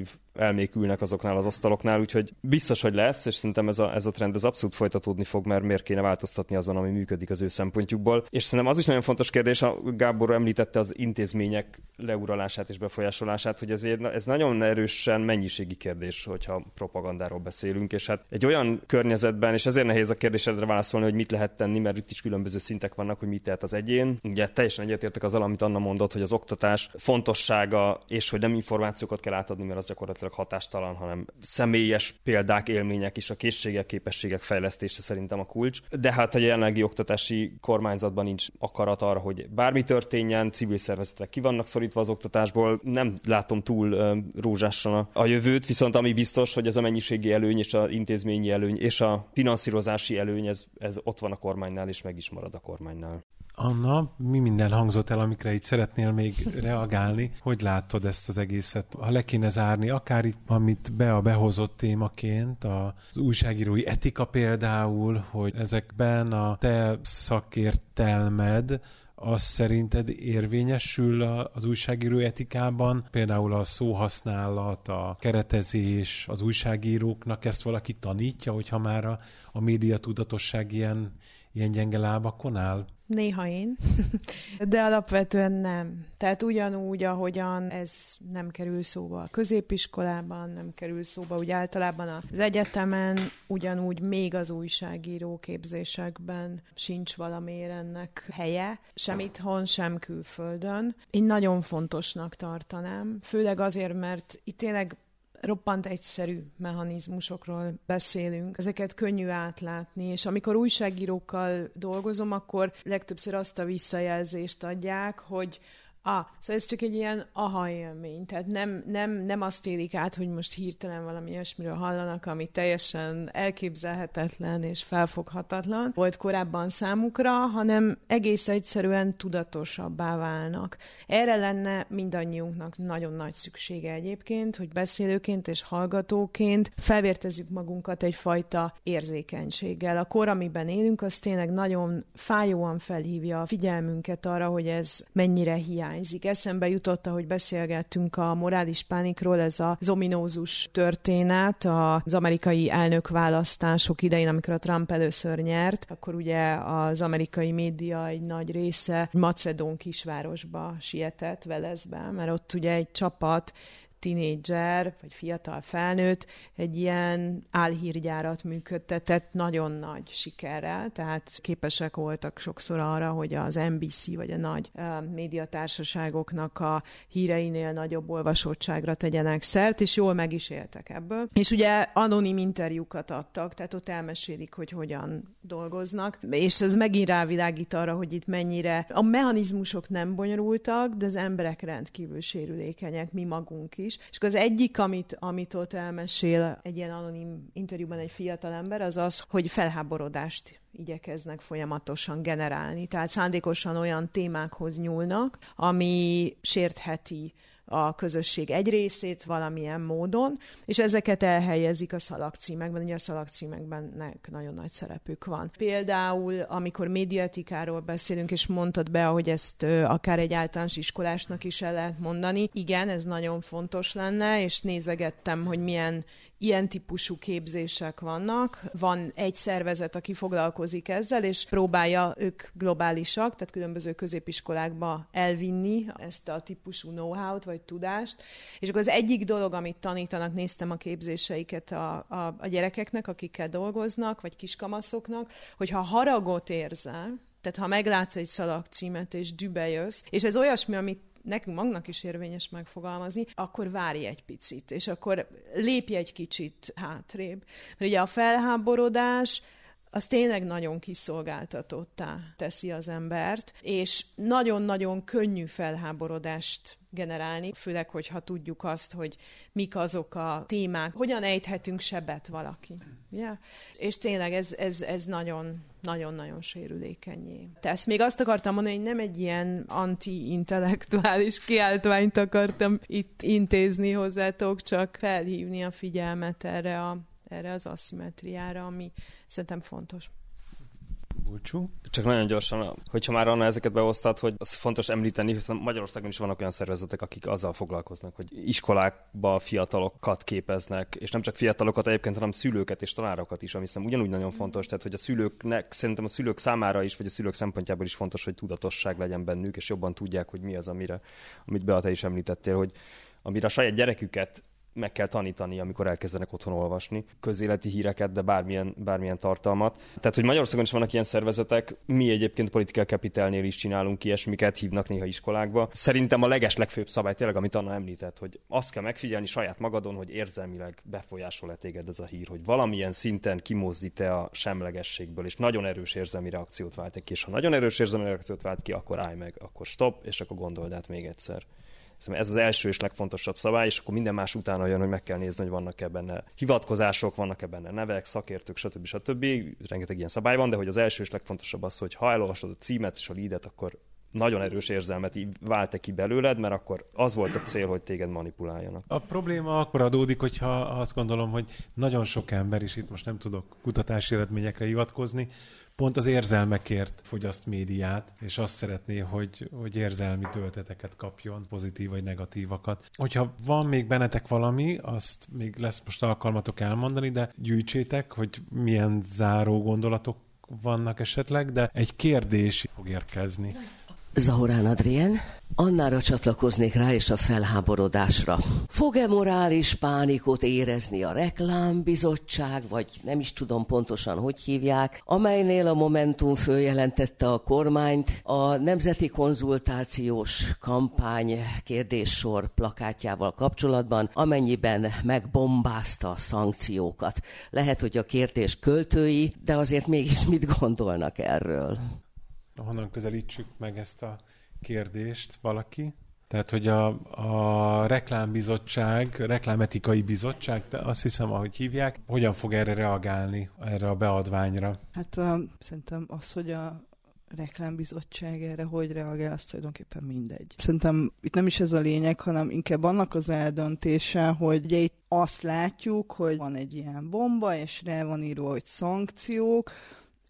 kreatív elmékülnek azoknál az asztaloknál, úgyhogy biztos, hogy lesz, és szerintem ez a, ez a trend ez abszolút folytatódni fog, mert miért kéne változtatni azon, ami működik az ő szempontjukból. És szerintem az is nagyon fontos kérdés, a Gábor említette az intézmények leuralását és befolyásolását, hogy ez, ez nagyon erősen mennyiségi kérdés, hogyha propagandáról beszélünk, és hát egy olyan környezetben, és ezért nehéz a kérdésedre válaszolni, hogy mit lehet tenni, mert itt is különböző szintek vannak, hogy mit tehet az egyén. Ugye teljesen egyetértek az amit Anna mondott, hogy az oktatás fontossága, és hogy nem információkat kell átadni, mert az gyakorlatilag gyakorlatilag hatástalan, hanem személyes példák, élmények is, a készségek, képességek fejlesztése szerintem a kulcs. De hát a jelenlegi oktatási kormányzatban nincs akarat arra, hogy bármi történjen, civil szervezetek ki vannak szorítva az oktatásból, nem látom túl rózsásan a, jövőt, viszont ami biztos, hogy ez a mennyiségi előny és a intézményi előny és a finanszírozási előny, ez, ez ott van a kormánynál és meg is marad a kormánynál. Anna, mi minden hangzott el, amikre itt szeretnél még reagálni? Hogy látod ezt az egészet? Ha le kéne zárni, akár itt, amit be a behozott témaként, az újságírói etika például, hogy ezekben a te szakértelmed, az szerinted érvényesül az újságíró etikában? Például a szóhasználat, a keretezés, az újságíróknak ezt valaki tanítja, hogyha már a, a média tudatosság ilyen, ilyen gyenge lábakon áll? Néha én, de alapvetően nem. Tehát ugyanúgy, ahogyan ez nem kerül szóba a középiskolában, nem kerül szóba úgy általában az egyetemen, ugyanúgy még az újságíró képzésekben sincs valamiért ennek helye, sem itthon, sem külföldön. Én nagyon fontosnak tartanám, főleg azért, mert itt tényleg roppant egyszerű mechanizmusokról beszélünk, ezeket könnyű átlátni, és amikor újságírókkal dolgozom, akkor legtöbbször azt a visszajelzést adják, hogy Ah, szóval ez csak egy ilyen aha élmény, tehát nem, nem, nem azt élik át, hogy most hirtelen valami ilyesmiről hallanak, ami teljesen elképzelhetetlen és felfoghatatlan volt korábban számukra, hanem egész egyszerűen tudatosabbá válnak. Erre lenne mindannyiunknak nagyon nagy szüksége egyébként, hogy beszélőként és hallgatóként felvértezzük magunkat egyfajta érzékenységgel. A kor, amiben élünk, az tényleg nagyon fájóan felhívja a figyelmünket arra, hogy ez mennyire hiány hiányzik. Eszembe jutott, hogy beszélgettünk a morális pánikról, ez az ominózus történet az amerikai elnökválasztások idején, amikor a Trump először nyert, akkor ugye az amerikai média egy nagy része egy macedón kisvárosba sietett, Velezbe, mert ott ugye egy csapat tinédzser, vagy fiatal felnőtt egy ilyen álhírgyárat működtetett nagyon nagy sikerrel, tehát képesek voltak sokszor arra, hogy az NBC vagy a nagy médiatársaságoknak a híreinél nagyobb olvasottságra tegyenek szert, és jól meg is éltek ebből. És ugye anonim interjúkat adtak, tehát ott elmesélik, hogy hogyan dolgoznak, és ez megint rávilágít arra, hogy itt mennyire a mechanizmusok nem bonyolultak, de az emberek rendkívül sérülékenyek, mi magunk is, is. És akkor az egyik, amit, amit ott elmesél egy ilyen anonim interjúban egy fiatal ember, az az, hogy felháborodást igyekeznek folyamatosan generálni. Tehát szándékosan olyan témákhoz nyúlnak, ami sértheti a közösség egy részét valamilyen módon, és ezeket elhelyezik a szalagcímekben, ugye a szalagcímekben nagyon nagy szerepük van. Például, amikor médiatikáról beszélünk, és mondtad be, hogy ezt akár egy általános iskolásnak is el lehet mondani, igen, ez nagyon fontos lenne, és nézegettem, hogy milyen ilyen típusú képzések vannak. Van egy szervezet, aki foglalkozik ezzel, és próbálja ők globálisak, tehát különböző középiskolákba elvinni ezt a típusú know-how-t vagy tudást. És akkor az egyik dolog, amit tanítanak, néztem a képzéseiket a, a, a gyerekeknek, akikkel dolgoznak, vagy kiskamaszoknak, hogy ha haragot érzel, tehát ha meglátsz egy szalagcímet és dübe jössz, és ez olyasmi, amit nekünk magnak is érvényes megfogalmazni, akkor várj egy picit, és akkor lépj egy kicsit hátrébb. Mert ugye a felháborodás, az tényleg nagyon kiszolgáltatottá teszi az embert, és nagyon-nagyon könnyű felháborodást generálni, főleg, hogyha tudjuk azt, hogy mik azok a témák, hogyan ejthetünk sebet valaki. Yeah? És tényleg ez, ez, ez nagyon, nagyon-nagyon sérülékenyé. ezt még azt akartam mondani, hogy nem egy ilyen anti-intellektuális kiáltványt akartam itt intézni hozzátok, csak felhívni a figyelmet erre, a, erre az aszimetriára, ami szerintem fontos. Bulcsú. Csak nagyon gyorsan, hogyha már Anna ezeket beosztad, hogy az fontos említeni, hiszen Magyarországon is vannak olyan szervezetek, akik azzal foglalkoznak, hogy iskolákba fiatalokat képeznek, és nem csak fiatalokat egyébként, hanem szülőket és tanárokat is, ami szerintem ugyanúgy nagyon fontos, tehát hogy a szülőknek, szerintem a szülők számára is, vagy a szülők szempontjából is fontos, hogy tudatosság legyen bennük, és jobban tudják, hogy mi az, amire, amit Beata is említettél, hogy amire a saját gyereküket meg kell tanítani, amikor elkezdenek otthon olvasni közéleti híreket, de bármilyen, bármilyen tartalmat. Tehát, hogy Magyarországon is vannak ilyen szervezetek, mi egyébként Political Capitalnél is csinálunk ilyesmiket, hívnak néha iskolákba. Szerintem a leges legfőbb szabály tényleg, amit Anna említett, hogy azt kell megfigyelni saját magadon, hogy érzelmileg befolyásol-e téged ez a hír, hogy valamilyen szinten kimozdít-e a semlegességből, és nagyon erős érzelmi reakciót vált ki, és ha nagyon erős érzelmi reakciót vált ki, akkor állj meg, akkor stop, és akkor gondold át még egyszer. Ez az első és legfontosabb szabály, és akkor minden más utána jön, hogy meg kell nézni, hogy vannak-e benne hivatkozások, vannak-e benne nevek, szakértők, stb. stb. Rengeteg ilyen szabály van, de hogy az első és legfontosabb az, hogy ha elolvasod a címet és a leadet, akkor nagyon erős érzelmet vált-e ki belőled, mert akkor az volt a cél, hogy téged manipuláljanak. A probléma akkor adódik, hogyha azt gondolom, hogy nagyon sok ember, és itt most nem tudok kutatási eredményekre hivatkozni, pont az érzelmekért fogyaszt médiát, és azt szeretné, hogy, hogy érzelmi tölteteket kapjon, pozitív vagy negatívakat. Hogyha van még bennetek valami, azt még lesz most alkalmatok elmondani, de gyűjtsétek, hogy milyen záró gondolatok vannak esetleg, de egy kérdés fog érkezni. Zahorán Adrien, Annára csatlakoznék rá és a felháborodásra. Fog-e morális pánikot érezni a reklámbizottság, vagy nem is tudom pontosan, hogy hívják, amelynél a Momentum följelentette a kormányt a Nemzeti Konzultációs Kampány kérdéssor plakátjával kapcsolatban, amennyiben megbombázta a szankciókat. Lehet, hogy a kérdés költői, de azért mégis mit gondolnak erről? Honnan közelítsük meg ezt a kérdést valaki? Tehát, hogy a, a reklámbizottság, reklámetikai bizottság, azt hiszem, ahogy hívják, hogyan fog erre reagálni, erre a beadványra? Hát uh, szerintem az, hogy a reklámbizottság erre hogy reagál, az tulajdonképpen mindegy. Szerintem itt nem is ez a lényeg, hanem inkább annak az eldöntése, hogy ugye itt azt látjuk, hogy van egy ilyen bomba, és rá van írva, hogy szankciók,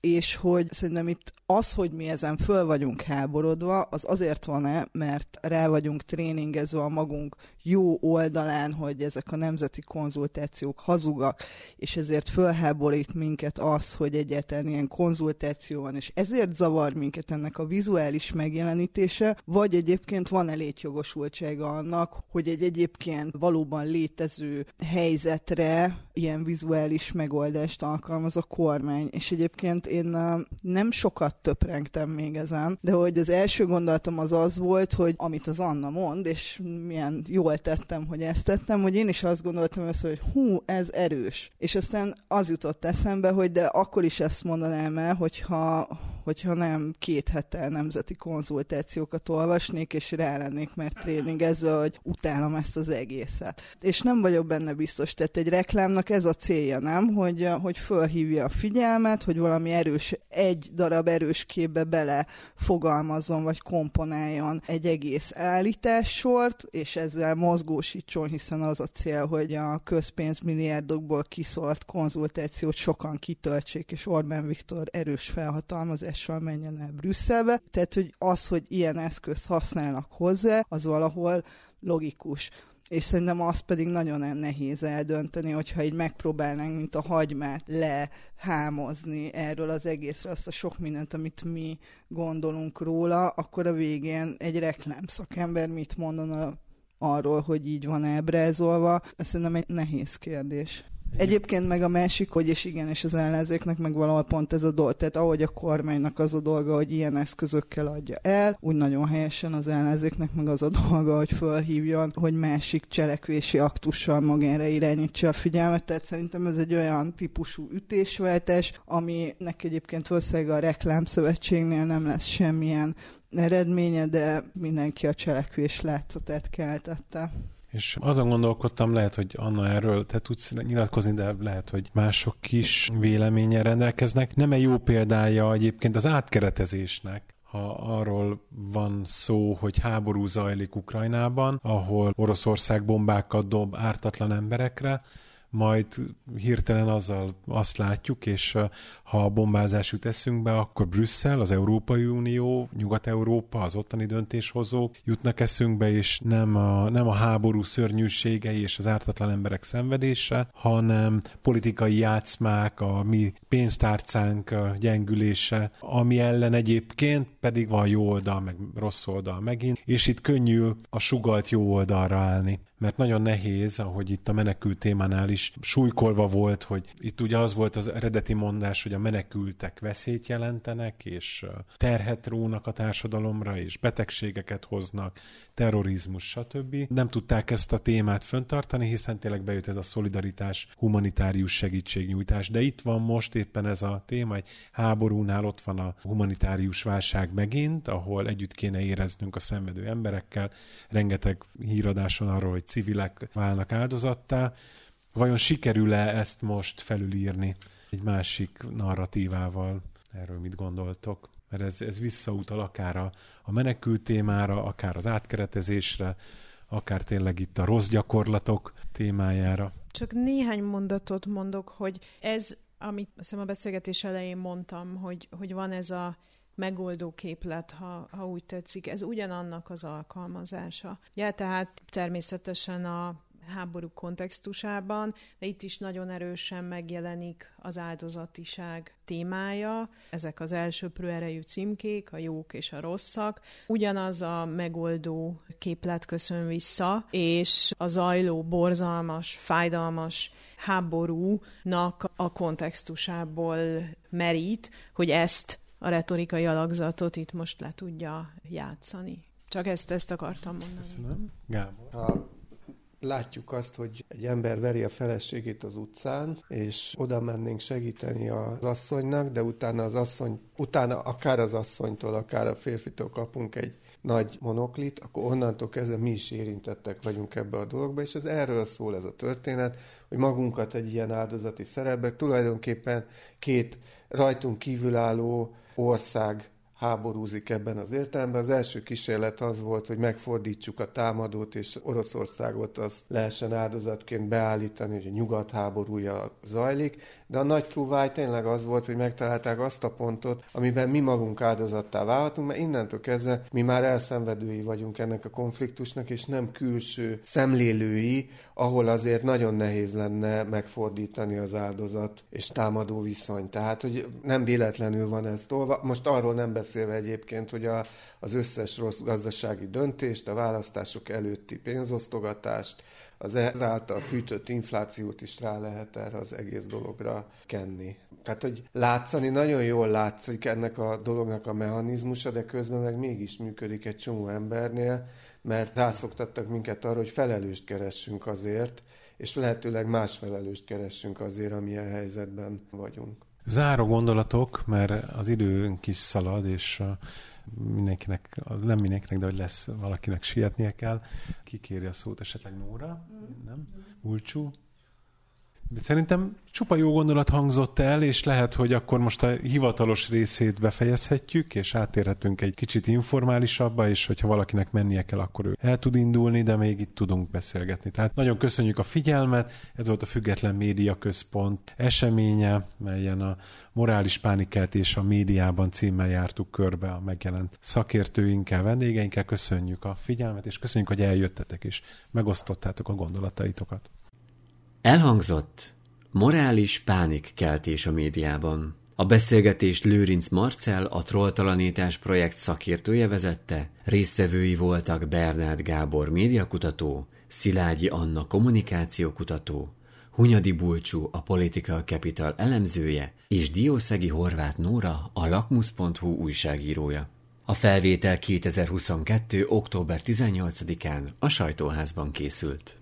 és hogy szerintem itt az, hogy mi ezen föl vagyunk háborodva, az azért van-e, mert rá vagyunk tréningezve a magunk jó oldalán, hogy ezek a nemzeti konzultációk hazugak, és ezért fölháborít minket az, hogy egyáltalán ilyen konzultáció van, és ezért zavar minket ennek a vizuális megjelenítése, vagy egyébként van-e létjogosultsága annak, hogy egy egyébként valóban létező helyzetre ilyen vizuális megoldást alkalmaz a kormány. És egyébként én nem sokat töprengtem még ezen, de hogy az első gondolatom az az volt, hogy amit az Anna mond, és milyen jól tettem, hogy ezt tettem, hogy én is azt gondoltam össze, hogy hú, ez erős. És aztán az jutott eszembe, hogy de akkor is ezt mondanám el, hogyha, hogyha nem két hete nemzeti konzultációkat olvasnék, és rá lennék mert tréningezve, hogy utálom ezt az egészet. És nem vagyok benne biztos, tehát egy reklámnak ez a célja, nem? Hogy, hogy fölhívja a figyelmet, hogy valami erős, egy darab erős képbe bele fogalmazzon, vagy komponáljon egy egész állítássort, és ezzel mozgósítson, hiszen az a cél, hogy a közpénzmilliárdokból kiszólt konzultációt sokan kitöltsék, és Orbán Viktor erős felhatalmazás meghívással menjen el Brüsszelbe. Tehát, hogy az, hogy ilyen eszközt használnak hozzá, az valahol logikus és szerintem azt pedig nagyon nehéz eldönteni, hogyha így megpróbálnánk, mint a hagymát lehámozni erről az egészről, azt a sok mindent, amit mi gondolunk róla, akkor a végén egy reklámszakember mit mondana arról, hogy így van elbrázolva. Ez szerintem egy nehéz kérdés. Egyébként meg a másik, hogy és igen, és az ellenzéknek meg valahol pont ez a dolog, tehát ahogy a kormánynak az a dolga, hogy ilyen eszközökkel adja el, úgy nagyon helyesen az ellenzéknek meg az a dolga, hogy fölhívjon, hogy másik cselekvési aktussal magára irányítsa a figyelmet, tehát szerintem ez egy olyan típusú ütésváltás, aminek egyébként valószínűleg a reklámszövetségnél nem lesz semmilyen eredménye, de mindenki a cselekvés látszatát keltette. És azon gondolkodtam, lehet, hogy Anna erről te tudsz nyilatkozni, de lehet, hogy mások is véleménye rendelkeznek. Nem egy jó példája egyébként az átkeretezésnek, ha arról van szó, hogy háború zajlik Ukrajnában, ahol Oroszország bombákat dob ártatlan emberekre, majd hirtelen azzal azt látjuk, és ha a bombázás jut eszünkbe, akkor Brüsszel, az Európai Unió, Nyugat-Európa, az ottani döntéshozók jutnak eszünkbe, és nem a, nem a háború szörnyűségei és az ártatlan emberek szenvedése, hanem politikai játszmák, a mi pénztárcánk gyengülése, ami ellen egyébként pedig van jó oldal, meg rossz oldal megint, és itt könnyű a sugalt jó oldalra állni mert nagyon nehéz, ahogy itt a menekült témánál is súlykolva volt, hogy itt ugye az volt az eredeti mondás, hogy a menekültek veszélyt jelentenek, és terhet rónak a társadalomra, és betegségeket hoznak, terrorizmus, stb. Nem tudták ezt a témát föntartani, hiszen tényleg bejött ez a szolidaritás, humanitárius segítségnyújtás, de itt van most éppen ez a téma, egy háborúnál ott van a humanitárius válság megint, ahol együtt kéne éreznünk a szenvedő emberekkel, rengeteg híradáson arról, hogy civilek válnak áldozattá. Vajon sikerül-e ezt most felülírni egy másik narratívával? Erről mit gondoltok? Mert ez, ez visszautal akár a, a menekült témára, akár az átkeretezésre, akár tényleg itt a rossz gyakorlatok témájára. Csak néhány mondatot mondok, hogy ez, amit azt a beszélgetés elején mondtam, hogy, hogy van ez a megoldó képlet, ha, ha úgy tetszik. Ez ugyanannak az alkalmazása. Ja, tehát természetesen a háború kontextusában, de itt is nagyon erősen megjelenik az áldozatiság témája. Ezek az elsőprő erejű címkék, a jók és a rosszak. Ugyanaz a megoldó képlet köszön vissza, és a zajló, borzalmas, fájdalmas háborúnak a kontextusából merít, hogy ezt a retorikai alakzatot itt most le tudja játszani. Csak ezt, ezt akartam mondani. Köszönöm. Gábor? Ha látjuk azt, hogy egy ember veri a feleségét az utcán, és oda mennénk segíteni az asszonynak, de utána az asszony, utána akár az asszonytól, akár a férfitől kapunk egy nagy monoklit, akkor onnantól kezdve mi is érintettek vagyunk ebbe a dologba, és ez erről szól ez a történet, hogy magunkat egy ilyen áldozati szerepbe tulajdonképpen két rajtunk kívülálló ország háborúzik ebben az értelemben. Az első kísérlet az volt, hogy megfordítsuk a támadót, és Oroszországot azt lehessen áldozatként beállítani, hogy a nyugat háborúja zajlik, de a nagy trúváj tényleg az volt, hogy megtalálták azt a pontot, amiben mi magunk áldozattá válhatunk, mert innentől kezdve mi már elszenvedői vagyunk ennek a konfliktusnak, és nem külső szemlélői, ahol azért nagyon nehéz lenne megfordítani az áldozat és támadó viszony. Tehát, hogy nem véletlenül van ez tolva. Most arról nem beszélünk, beszélve egyébként, hogy a, az összes rossz gazdasági döntést, a választások előtti pénzosztogatást, az ezáltal fűtött inflációt is rá lehet erre az egész dologra kenni. Tehát, hogy látszani, nagyon jól látszik ennek a dolognak a mechanizmusa, de közben meg mégis működik egy csomó embernél, mert rászoktattak minket arra, hogy felelőst keressünk azért, és lehetőleg más felelőst keressünk azért, amilyen helyzetben vagyunk. Záró gondolatok, mert az időnk is szalad, és mindenkinek, nem mindenkinek, de hogy lesz valakinek sietnie kell. Ki kéri a szót, esetleg Nóra? Nem? Bulcsú? Szerintem csupa jó gondolat hangzott el, és lehet, hogy akkor most a hivatalos részét befejezhetjük, és átérhetünk egy kicsit informálisabbá, és hogyha valakinek mennie kell, akkor ő el tud indulni, de még itt tudunk beszélgetni. Tehát nagyon köszönjük a figyelmet, ez volt a Független Média Központ eseménye, melyen a morális pánikeltés a médiában címmel jártuk körbe a megjelent szakértőinkkel, vendégeinkkel. Köszönjük a figyelmet, és köszönjük, hogy eljöttetek, és megosztottátok a gondolataitokat. Elhangzott morális pánikkeltés a médiában. A beszélgetést Lőrinc Marcel, a Trolltalanítás projekt szakértője vezette, résztvevői voltak Bernát Gábor médiakutató, Szilágyi Anna kommunikációkutató, Hunyadi Bulcsú, a Political Capital elemzője, és Diószegi Horváth Nóra, a Lakmus.hu újságírója. A felvétel 2022. október 18-án a sajtóházban készült.